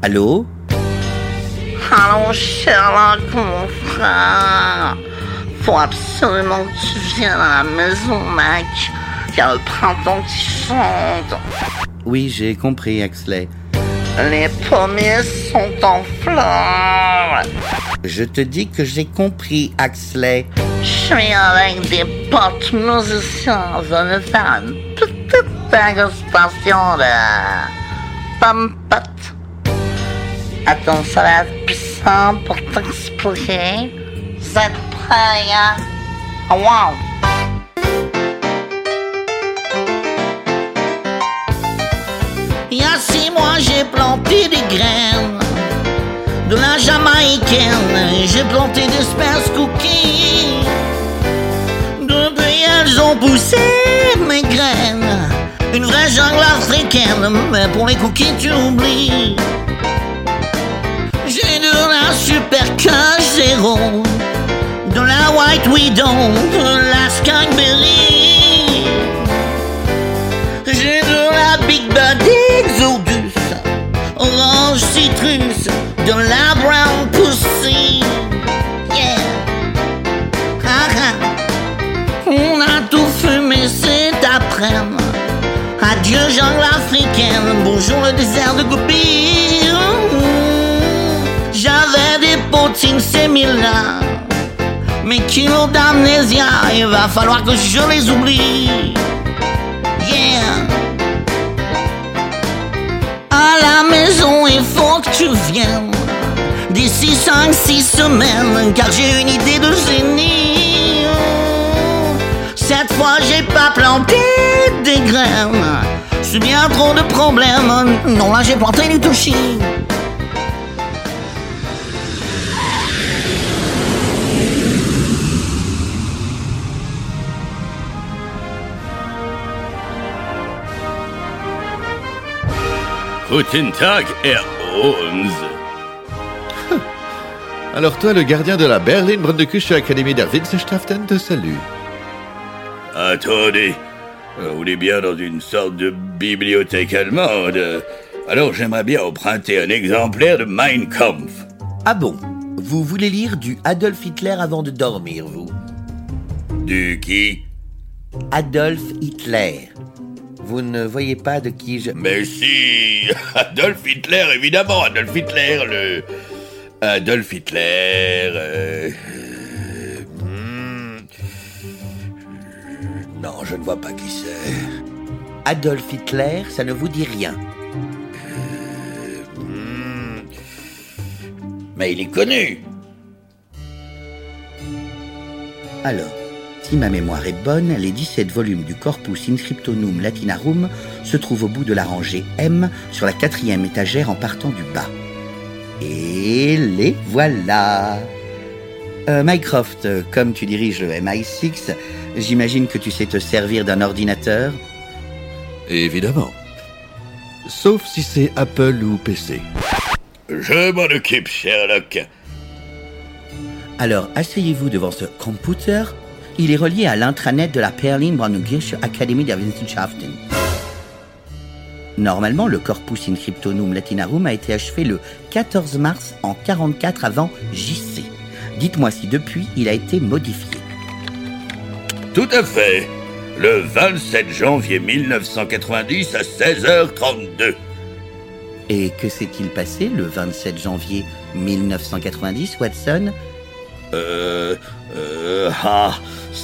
Allô? Allô, Sherlock, mon frère. Faut absolument que tu viennes à la maison, mec. Il y a le printemps qui chante. Oui, j'ai compris, Axley. Les pommiers sont en fleurs. Je te dis que j'ai compris, Axley. Je suis avec des potes musiciens venus faire une petite dégustation de pommes-potes. Va être plus simple pour t'expliquer. Vous êtes hein? Wow! Il y a six mois, j'ai planté des graines de la jamaïcaine. J'ai planté des space cookies. Depuis, elles ont poussé mes graines. Une vraie jungle africaine, mais pour les cookies, tu oublies. Super cash zéro, de la white widow, de la skunkberry. J'ai de la Big Bad Exodus, orange citrus, de la brown pussy. Yeah. Ah, ah. On a tout fumé cet après-midi. Adieu jungle africaine, bonjour le désert de Gobi. Potines similaires. Mes kilos d'amnésia, il va falloir que je les oublie. Yeah. À la maison, il faut que tu viennes. D'ici 5-6 semaines, car j'ai une idée de génie. Cette fois, j'ai pas planté des graines. C'est bien trop de problèmes. Non, là, j'ai planté du touchy. Guten Tag, Herr Holmes. Alors toi, le gardien de la Berlin Brandeküche Académie der Wissenschaften te salue. Attendez, euh, on est bien dans une sorte de bibliothèque allemande. Alors j'aimerais bien emprunter un exemplaire de Mein Kampf. Ah bon? Vous voulez lire du Adolf Hitler avant de dormir, vous? Du qui? Adolf Hitler. Vous ne voyez pas de qui je... Mais si Adolf Hitler, évidemment, Adolf Hitler, le... Adolf Hitler... euh, euh, hmm. Non, je ne vois pas qui c'est. Adolf Hitler, ça ne vous dit rien. Hmm. Mais il est connu. Alors, si ma mémoire est bonne, les 17 volumes du Corpus Inscriptonum Latinarum se trouvent au bout de la rangée M sur la quatrième étagère en partant du bas. Et les voilà euh, Mycroft, comme tu diriges le MI6, j'imagine que tu sais te servir d'un ordinateur? Évidemment. Sauf si c'est Apple ou PC. Je m'en occupe, Sherlock. Alors, asseyez-vous devant ce computer. Il est relié à l'intranet de la Berlin Brandenburgische Académie der Wissenschaften. Normalement, le Corpus Inscriptonum Latinarum a été achevé le 14 mars en 44 avant JC. Dites-moi si depuis il a été modifié. Tout à fait. Le 27 janvier 1990 à 16h32. Et que s'est-il passé le 27 janvier 1990, Watson? Euh... euh ah,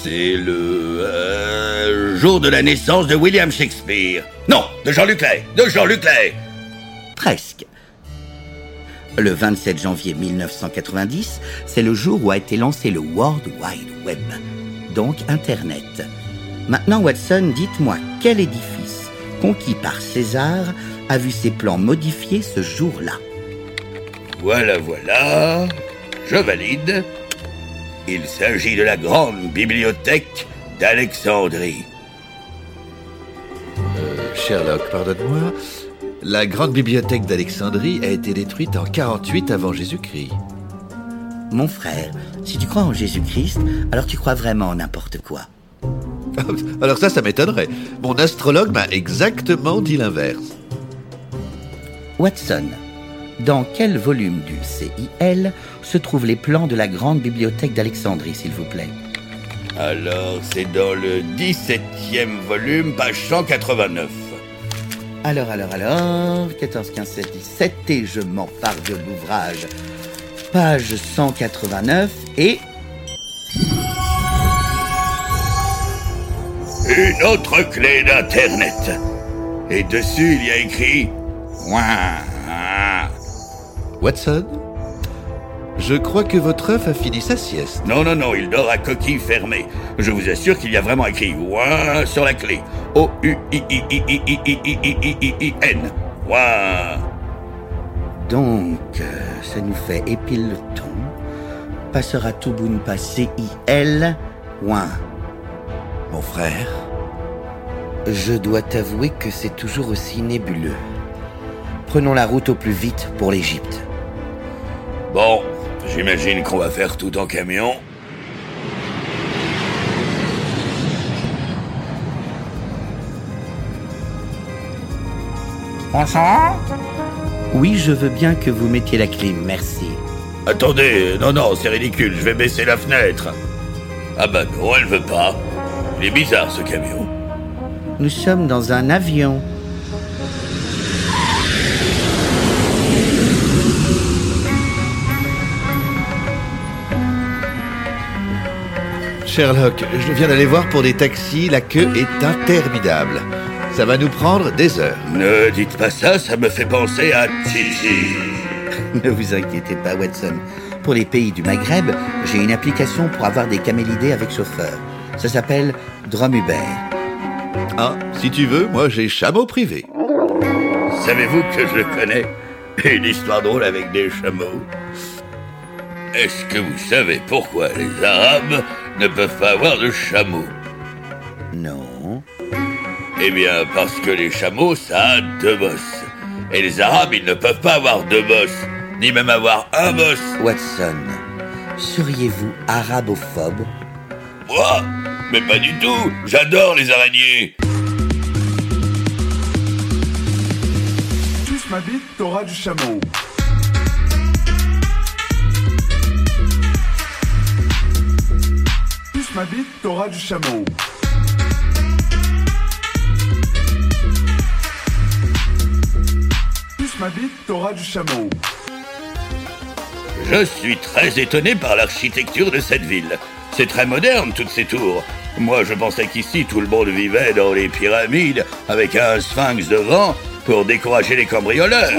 c'est le... euh, jour de la naissance de William Shakespeare. Non, de Jean-Luc Lay. De Jean-Luc Lay. Presque. Le 27 janvier 1990, c'est le jour où a été lancé le World Wide Web, donc Internet. Maintenant, Watson, dites-moi quel édifice, conquis par César, a vu ses plans modifiés ce jour-là? Voilà, voilà. Je valide. Il s'agit de la grande bibliothèque d'Alexandrie. Euh, Sherlock, pardonne-moi. La grande bibliothèque d'Alexandrie a été détruite en 48 avant Jésus-Christ. Mon frère, si tu crois en Jésus-Christ, alors tu crois vraiment en n'importe quoi. Alors ça, ça m'étonnerait. Mon astrologue m'a exactement dit l'inverse. Watson, dans quel volume du CIL se trouvent les plans de la grande bibliothèque d'Alexandrie, s'il vous plaît Alors, c'est dans le 17e volume, page 189. Alors, alors, alors, 14, 15, 16, 17, et je m'empare de l'ouvrage. Page 189 et... Une autre clé d'Internet. Et dessus, il y a écrit... Ouin. Watson Je crois que votre œuf a fini sa sieste. Non, non, non, il dort à coquille fermée. Je vous assure qu'il y a vraiment écrit Ouin sur la clé. O-U-I-I-I-I-I-I-I-I-N. Ouin. Donc, euh, ça nous fait Épile-le-ton, passera Tubunpa C-I-L, ouin. Mon frère Je dois t'avouer que c'est toujours aussi nébuleux. Prenons la route au plus vite pour l'Égypte. Bon, j'imagine qu'on va faire tout en camion. Bonsoir. Oui, je veux bien que vous mettiez la clim, merci. Attendez, non, non, c'est ridicule, je vais baisser la fenêtre. Ah bah non, elle veut pas. Il est bizarre ce camion. Nous sommes dans un avion. Sherlock, je viens d'aller voir pour des taxis, la queue est interminable. Ça va nous prendre des heures. Ne dites pas ça, ça me fait penser à Titi. Ne vous inquiétez pas, Watson. Pour les pays du Maghreb, j'ai une application pour avoir des camélidés avec chauffeur. Ça s'appelle Dromubert. Ah, si tu veux, moi j'ai chameau privé. Savez-vous que je connais une histoire drôle avec des chameaux? Est-ce que vous savez pourquoi les Arabes ne peuvent pas avoir de chameaux Non. Eh bien, parce que les chameaux, ça a deux bosses. Et les Arabes, ils ne peuvent pas avoir deux bosses, ni même avoir un boss. Watson, seriez-vous arabophobe Moi? Mais pas du tout J'adore les araignées Suce ma bite, t'auras du chameau. Ma t'auras du chameau. Du chameau. Je suis très étonné par l'architecture de cette ville. C'est très moderne, toutes ces tours. Moi, je pensais qu'ici, tout le monde vivait dans les pyramides, avec un sphinx devant, pour décourager les cambrioleurs.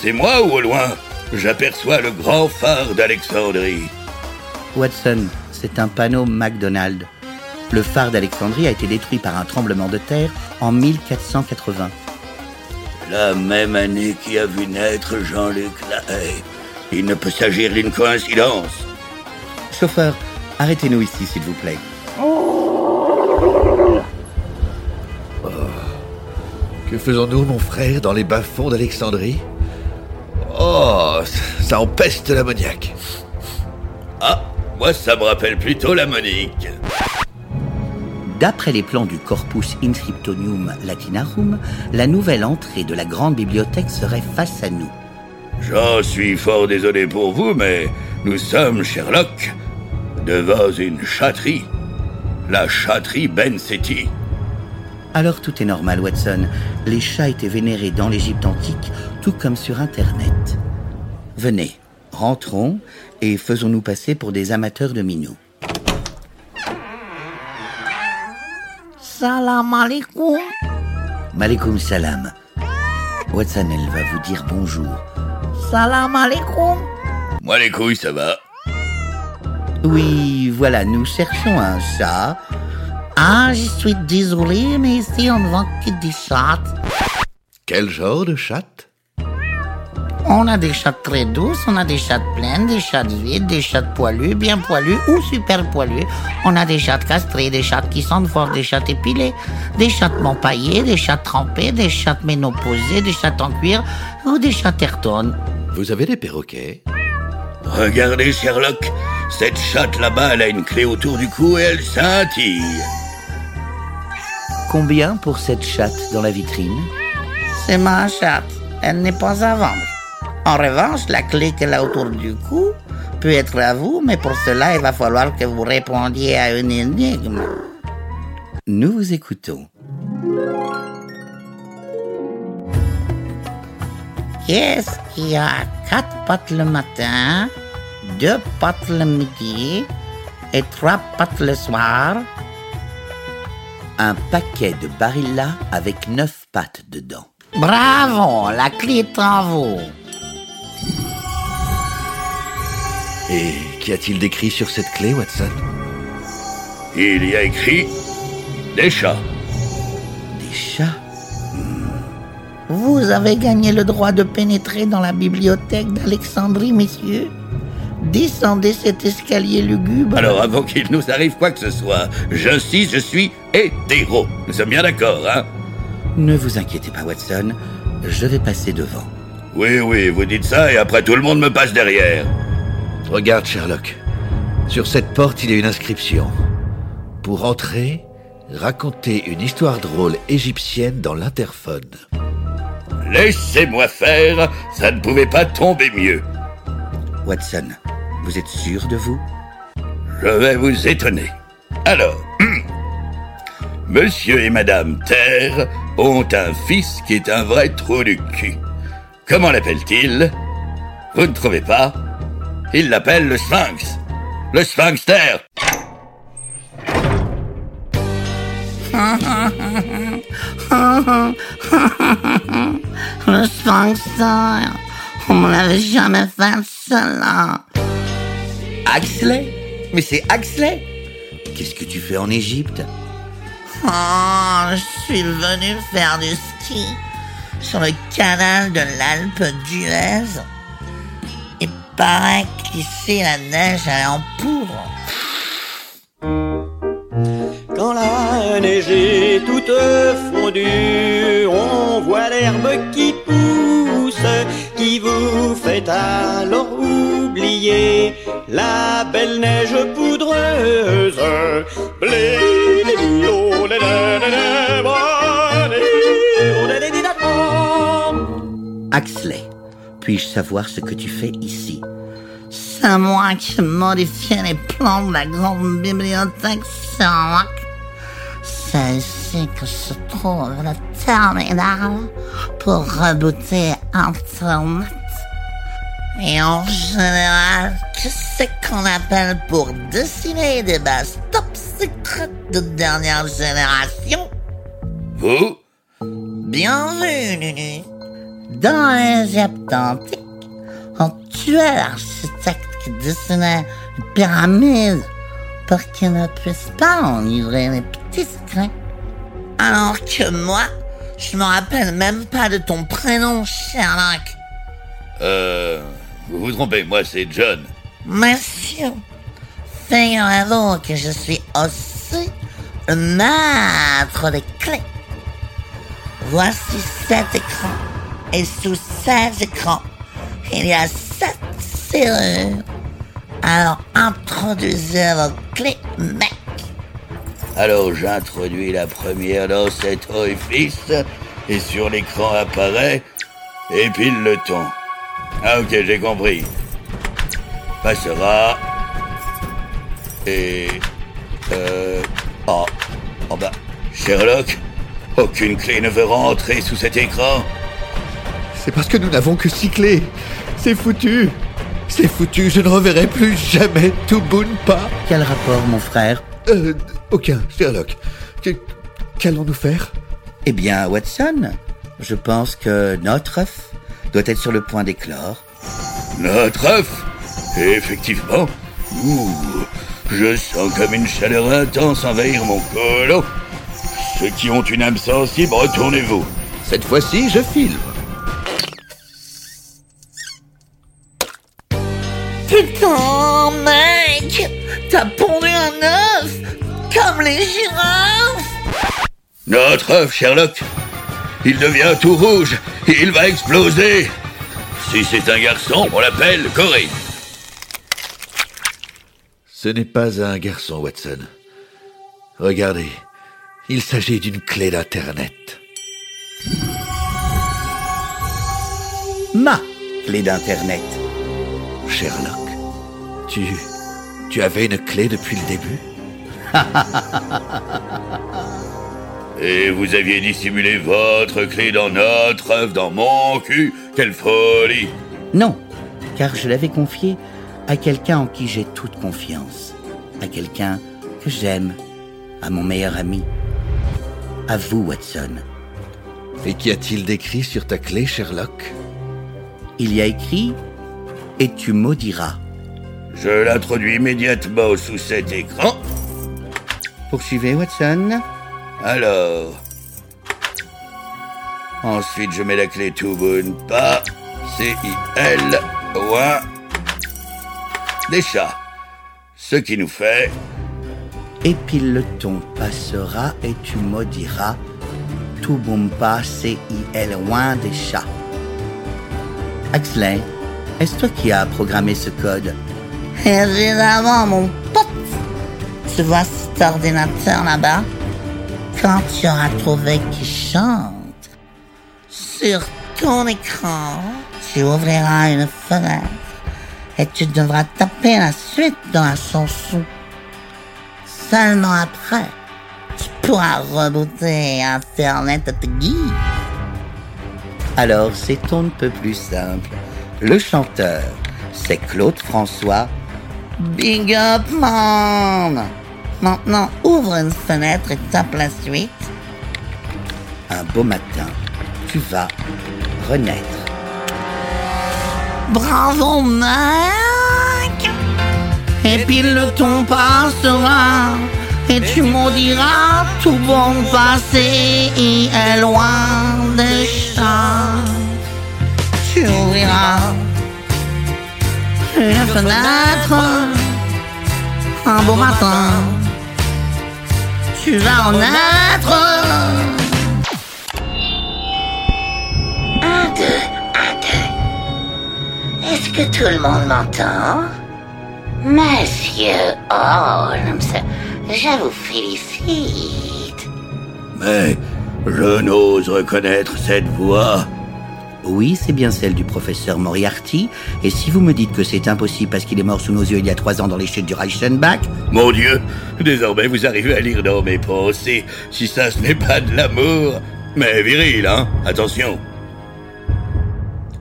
C'est moi ou au loin J'aperçois le grand phare d'Alexandrie. Watson, c'est un panneau McDonald's. Le phare d'Alexandrie a été détruit par un tremblement de terre en 1480. La même année qui a vu naître Jean-Luc Lahaye. Il ne peut s'agir d'une coïncidence. Chauffeur, arrêtez-nous ici, s'il vous plaît. Que faisons-nous, mon frère, dans les bas-fonds d'Alexandrie? Oh, ça empeste l'ammoniaque. Ah, moi ça me rappelle plutôt la Monique. D'après les plans du Corpus Inscriptonium Latinarum, la nouvelle entrée de la grande bibliothèque serait face à nous. J'en suis fort désolé pour vous, mais nous sommes, Sherlock, devant une châterie. La châterie Ben Seti. Alors tout est normal, Watson. Les chats étaient vénérés dans l'Égypte antique, tout comme sur Internet. Venez, rentrons et faisons-nous passer pour des amateurs de minous. Salam alaikum. Malikum salam. Watson, elle va vous dire bonjour. Salam alaikum. Moi les couilles, ça va? Oui, voilà, nous cherchons un chat. Ah, je suis désolé, mais ici on ne vend que des chats. Quel genre de chatte On a des chats très douces, on a des chats pleines, des chats vides, des chats poilus, bien poilus ou super poilus. On a des chats castrés, des chats qui sentent fort, des chats épilés, des chats paillés, des chats trempés, des chats ménopausés, des chats en cuir ou des chats tertones. Vous avez des perroquets Regardez, Sherlock, cette chatte là-bas, elle a une clé autour du cou et elle scintille. Combien pour cette chatte dans la vitrine C'est ma chatte, elle n'est pas à vendre. En revanche, la clé qu'elle a autour du cou peut être à vous, mais pour cela, il va falloir que vous répondiez à une énigme. Nous vous écoutons. Qu'est-ce qui a quatre pattes le matin, deux pattes le midi et trois pattes le soir? Un paquet de Barilla avec neuf pattes dedans. Bravo, la clé est en vous. Et qu'y a-t-il d'écrit sur cette clé, Watson? Il y a écrit des chats. Des chats? Vous avez gagné le droit de pénétrer dans la bibliothèque d'Alexandrie, messieurs. Descendez cet escalier lugubre. Alors avant qu'il nous arrive quoi que ce soit, j'insiste, je suis hétéro. Nous sommes bien d'accord, hein? Ne vous inquiétez pas, Watson. Je vais passer devant. Oui, oui, vous dites ça et après tout le monde me passe derrière. Regarde, Sherlock. Sur cette porte, il y a une inscription. Pour entrer, racontez une histoire drôle égyptienne dans l'interphone. Laissez-moi faire, ça ne pouvait pas tomber mieux. Watson, vous êtes sûr de vous? Je vais vous étonner. Alors, Monsieur et Madame Terre ont un fils qui est un vrai trou du cul. Comment l'appelle-t-il? Vous ne trouvez pas? Il l'appelle le Sphinx. Le Sphinx Terre. Le sphinx, on me l'avait jamais fait cela. Axley? Mais c'est Axley? Qu'est-ce que tu fais en Égypte? Oh, je suis venu faire du ski sur le canal de l'Alpe d'Huez. Paraît qu'ici la neige en poudre. Quand la neige est toute fondue, on voit l'herbe qui pousse, qui vous fait alors oublier la belle neige poudreuse. Axley, puis-je savoir ce que tu fais ici? C'est moi qui ai modifié les plans de la grande bibliothèque Sherlock. C'est ici que se trouve le terminal pour rebooter Internet. Et en général, qu'est-ce qu'on appelle pour dessiner des bases top secrètes de dernière génération? Vous? Bien vu, Nunu. Dans l'Égypte antique, on tuait l'architecte qui dessinait une pyramide pour qu'il ne puisse pas en livrer les petits secrets. Alors que moi, je me rappelle même pas de ton prénom, Sherlock. Euh. Vous vous trompez, moi c'est John. Monsieur, figurez-vous que je suis aussi le maître des clés. Voici sept écrans. Et sous ces écrans, il y a sept serrures. Alors introduisez vos clés, mec. Alors j'introduis la première dans cet orifice et sur l'écran apparaît et pile le ton. Ah ok, j'ai compris. Passera. Et... Euh... Oh, oh bah... Sherlock, aucune clé ne veut rentrer sous cet écran. C'est parce que nous n'avons que six clés. C'est foutu. C'est foutu, je ne reverrai plus jamais Tubunpa. Quel rapport, mon frère Euh, aucun, Sherlock. Qu'allons-nous faire? Eh bien, Watson, je pense que notre œuf doit être sur le point d'éclore. Notre œuf? Effectivement. Ouh, je sens comme une chaleur intense envahir mon colon. Ceux qui ont une âme sensible, retournez-vous. Cette fois-ci, je filme. Putain, mec T'as pondu un œuf Comme les girafes Notre œuf, Sherlock Il devient tout rouge et il va exploser Si c'est un garçon, on l'appelle Corey. Ce n'est pas un garçon, Watson. Regardez, il s'agit d'une clé d'Internet. Ma clé d'Internet. Sherlock, tu... Tu avais une clé depuis le début? Et vous aviez dissimulé votre clé dans notre œuf, dans mon cul? Quelle folie Non, car je l'avais confié à quelqu'un en qui j'ai toute confiance. À quelqu'un que j'aime. À mon meilleur ami. À vous, Watson. Et qu'y a-t-il d'écrit sur ta clé, Sherlock? Il y a écrit Et tu maudiras. Je l'introduis immédiatement sous cet écran. Poursuivez, Watson. Alors. Ensuite, je mets la clé Tubunpa, C-I-L, loin. Des chats. Ce qui nous fait. Et pile le ton passera et tu maudiras. Tout bomba, C-I-L, loin des chats. Axley, est-ce toi qui as programmé ce code Évidemment, mon pote Tu vois cet ordinateur là-bas? Quand tu auras trouvé qui chante, sur ton écran, tu ouvriras une fenêtre et tu devras taper la suite dans la chanson. Seulement après, tu pourras rebooter Internet à guise. Alors c'est on ne peut plus simple. Le chanteur, c'est Claude François. Big up, man Maintenant, ouvre une fenêtre et tape la suite. Un beau matin, tu vas renaître. Bravo, mec Et puis le ton passera Et tu maudiras tout bon passé est loin des champs. Tu ouvriras une fenêtre un beau matin. Tu vas en être. Un, deux, un, deux. Est-ce que tout le monde m'entend? Monsieur Holmes, je vous félicite. Mais je n'ose reconnaître cette voix. Oui, c'est bien celle du professeur Moriarty. Et si vous me dites que c'est impossible parce qu'il est mort sous nos yeux il y a trois ans dans les chutes du Reichenbach, Mon Dieu, désormais vous arrivez à lire dans mes pensées, si ça ce n'est pas de l'amour. Mais viril, hein? Attention.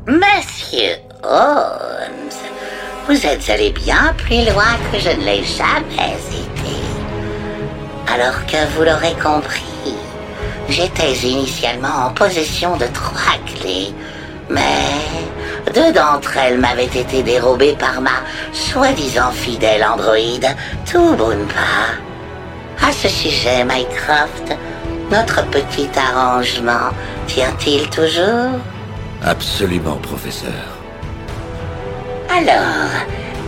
Monsieur Holmes, vous êtes allé bien plus loin que je ne l'ai jamais été. Alors que vous l'aurez compris, j'étais initialement en possession de trois clés, mais deux d'entre elles m'avaient été dérobées par ma soi-disant fidèle androïde, Tubunpa. À ce sujet, Mycroft, notre petit arrangement tient-il toujours? Absolument, professeur. Alors,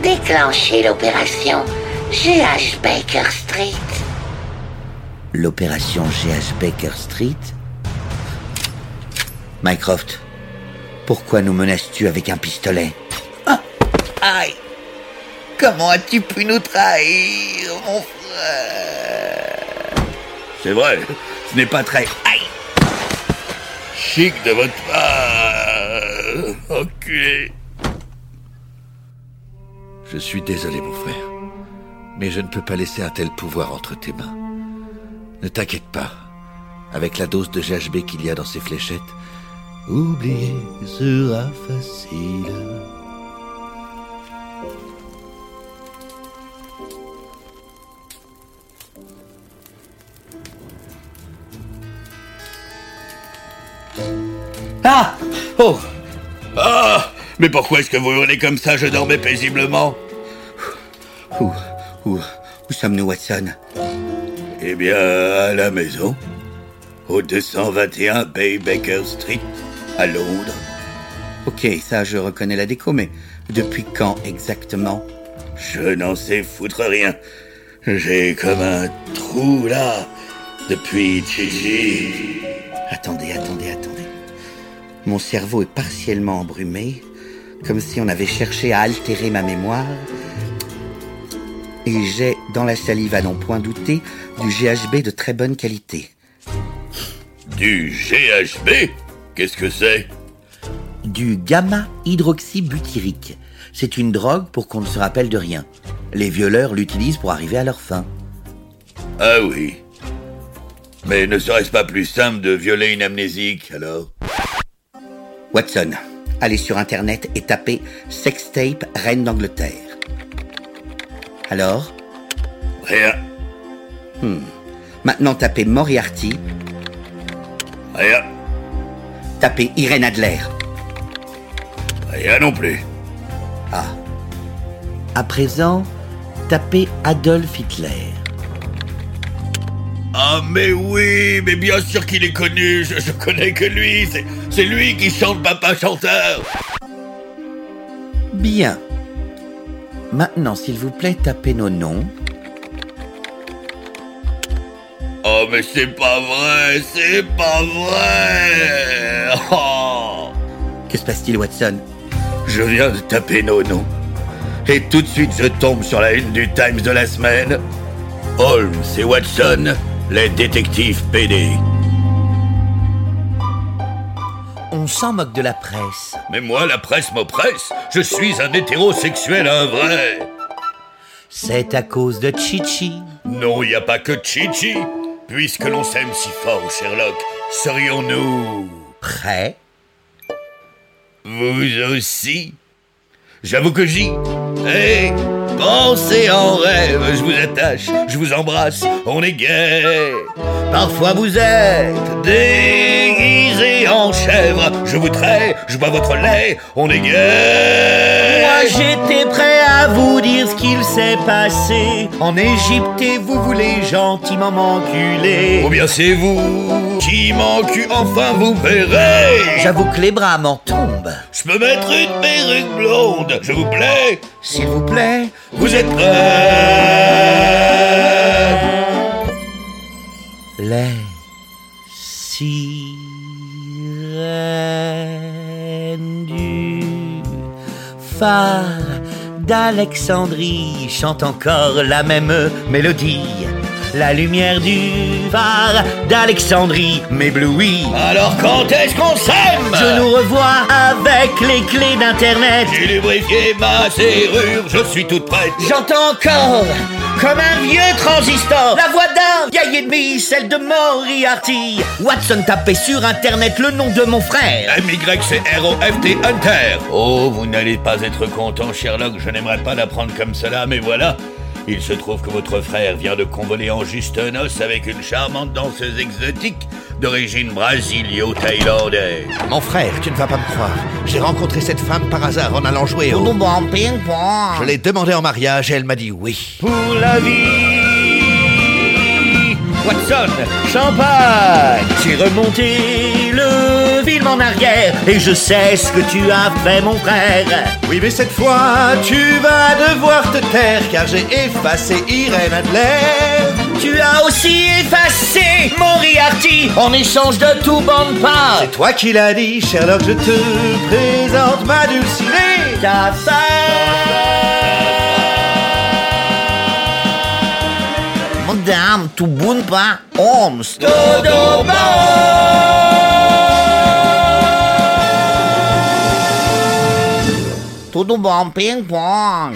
déclenchez l'opération GH Baker Street. l'opération GH Baker Street? Mycroft, pourquoi nous menaces-tu avec un pistolet Aïe Comment as-tu pu nous trahir, mon frère? C'est vrai, ce n'est pas très Aïe chic de votre part. Enculé. Je suis désolé, mon frère, mais je ne peux pas laisser un tel pouvoir entre tes mains. Ne t'inquiète pas. Avec la dose de GHB qu'il y a dans ces fléchettes, oublier sera facile. Ah Oh Ah Mais pourquoi est-ce que vous hurlez comme ça? Je dormais paisiblement. Où, où, où sommes-nous, Watson? Eh bien, à la maison. Au 221 Bay Baker Street, à Londres. Ok, ça je reconnais la déco, mais depuis quand exactement? Je n'en sais foutre rien. J'ai comme un trou là, depuis Chichi. Attendez, attendez, attendez. Mon cerveau est partiellement embrumé, comme si on avait cherché à altérer ma mémoire. Et j'ai, dans la salive à n'en point douter, du GHB de très bonne qualité. Du GHB Qu'est-ce que c'est Du gamma-hydroxybutyrique. C'est une drogue pour qu'on ne se rappelle de rien. Les violeurs l'utilisent pour arriver à leur fin. Ah oui. Mais ne serait-ce pas plus simple de violer une amnésique, alors Watson, allez sur Internet et tapez sextape reine d'Angleterre. Alors Rien. Hmm. Maintenant tapez Moriarty, Rien. Tapez Irène Adler. Rien non plus. Ah. À présent, tapez Adolf Hitler. Ah mais oui, mais bien sûr qu'il est connu, je, je connais que lui, c'est, c'est lui qui chante Papa Chanteur. Bien. Maintenant, s'il vous plaît, tapez nos noms. Oh mais c'est pas vrai, c'est pas vrai. Oh. Que se passe-t-il, Watson? Je viens de taper nos noms. Et tout de suite je tombe sur la une du Times de la semaine. Holmes et Watson, les détectives PD. On s'en moque de la presse. Mais moi, la presse m'oppresse. Je suis un hétérosexuel, un vrai. C'est à cause de Chichi. Non, il n'y a pas que Chichi. Puisque l'on s'aime si fort, Sherlock, serions-nous Prêt Vous aussi? J'avoue que j'y. Hé Pensez en rêve, je vous attache, je vous embrasse, on est gay. Parfois vous êtes en chèvre, Je vous trais, je bois votre lait, on est gay. Moi j'étais prêt à vous dire ce qu'il s'est passé en Égypte et vous voulez gentiment m'enculer. Ou bien c'est vous qui m'encu, enfin vous verrez. J'avoue que les bras m'en tombent. Je peux mettre une perruque blonde, je vous plais S'il vous plaît, Vous êtes prêts les du phare d'Alexandrie chantent encore la même mélodie. La lumière du phare d'Alexandrie m'éblouit. Alors quand est-ce qu'on s'aime? Je nous revois avec les clés d'internet. J'ai lubrifié ma serrure, je suis toute prête. J'entends encore, comme un vieux transistor, la voix d'un vieil ennemi, celle de Moriarty. Watson tapait sur internet le nom de mon frère. M-Y-C-R-O-F-T Hunter. Oh, vous n'allez pas être content, Sherlock, je n'aimerais pas l'apprendre comme cela, mais voilà. Il se trouve que votre frère vient de convoler en juste noces avec une charmante danseuse exotique d'origine brasilio-thaïlandaise. Mon frère, tu ne vas pas me croire. J'ai rencontré cette femme par hasard en allant jouer au... Je l'ai demandé en mariage et elle m'a dit oui. Pour la vie, Watson, champagne. J'ai remonté le film en arrière et je sais ce que tu as fait, mon frère. Oui, mais cette fois, tu vas devoir te taire car j'ai effacé Irène Adler. Tu as aussi effacé Moriarty en échange de tout bonne part. C'est toi qui l'as dit, Sherlock, je te présente ma dulcinée. Ta Madame, tu boune pas Holmes. Dodo Tudo bom, ping-pong.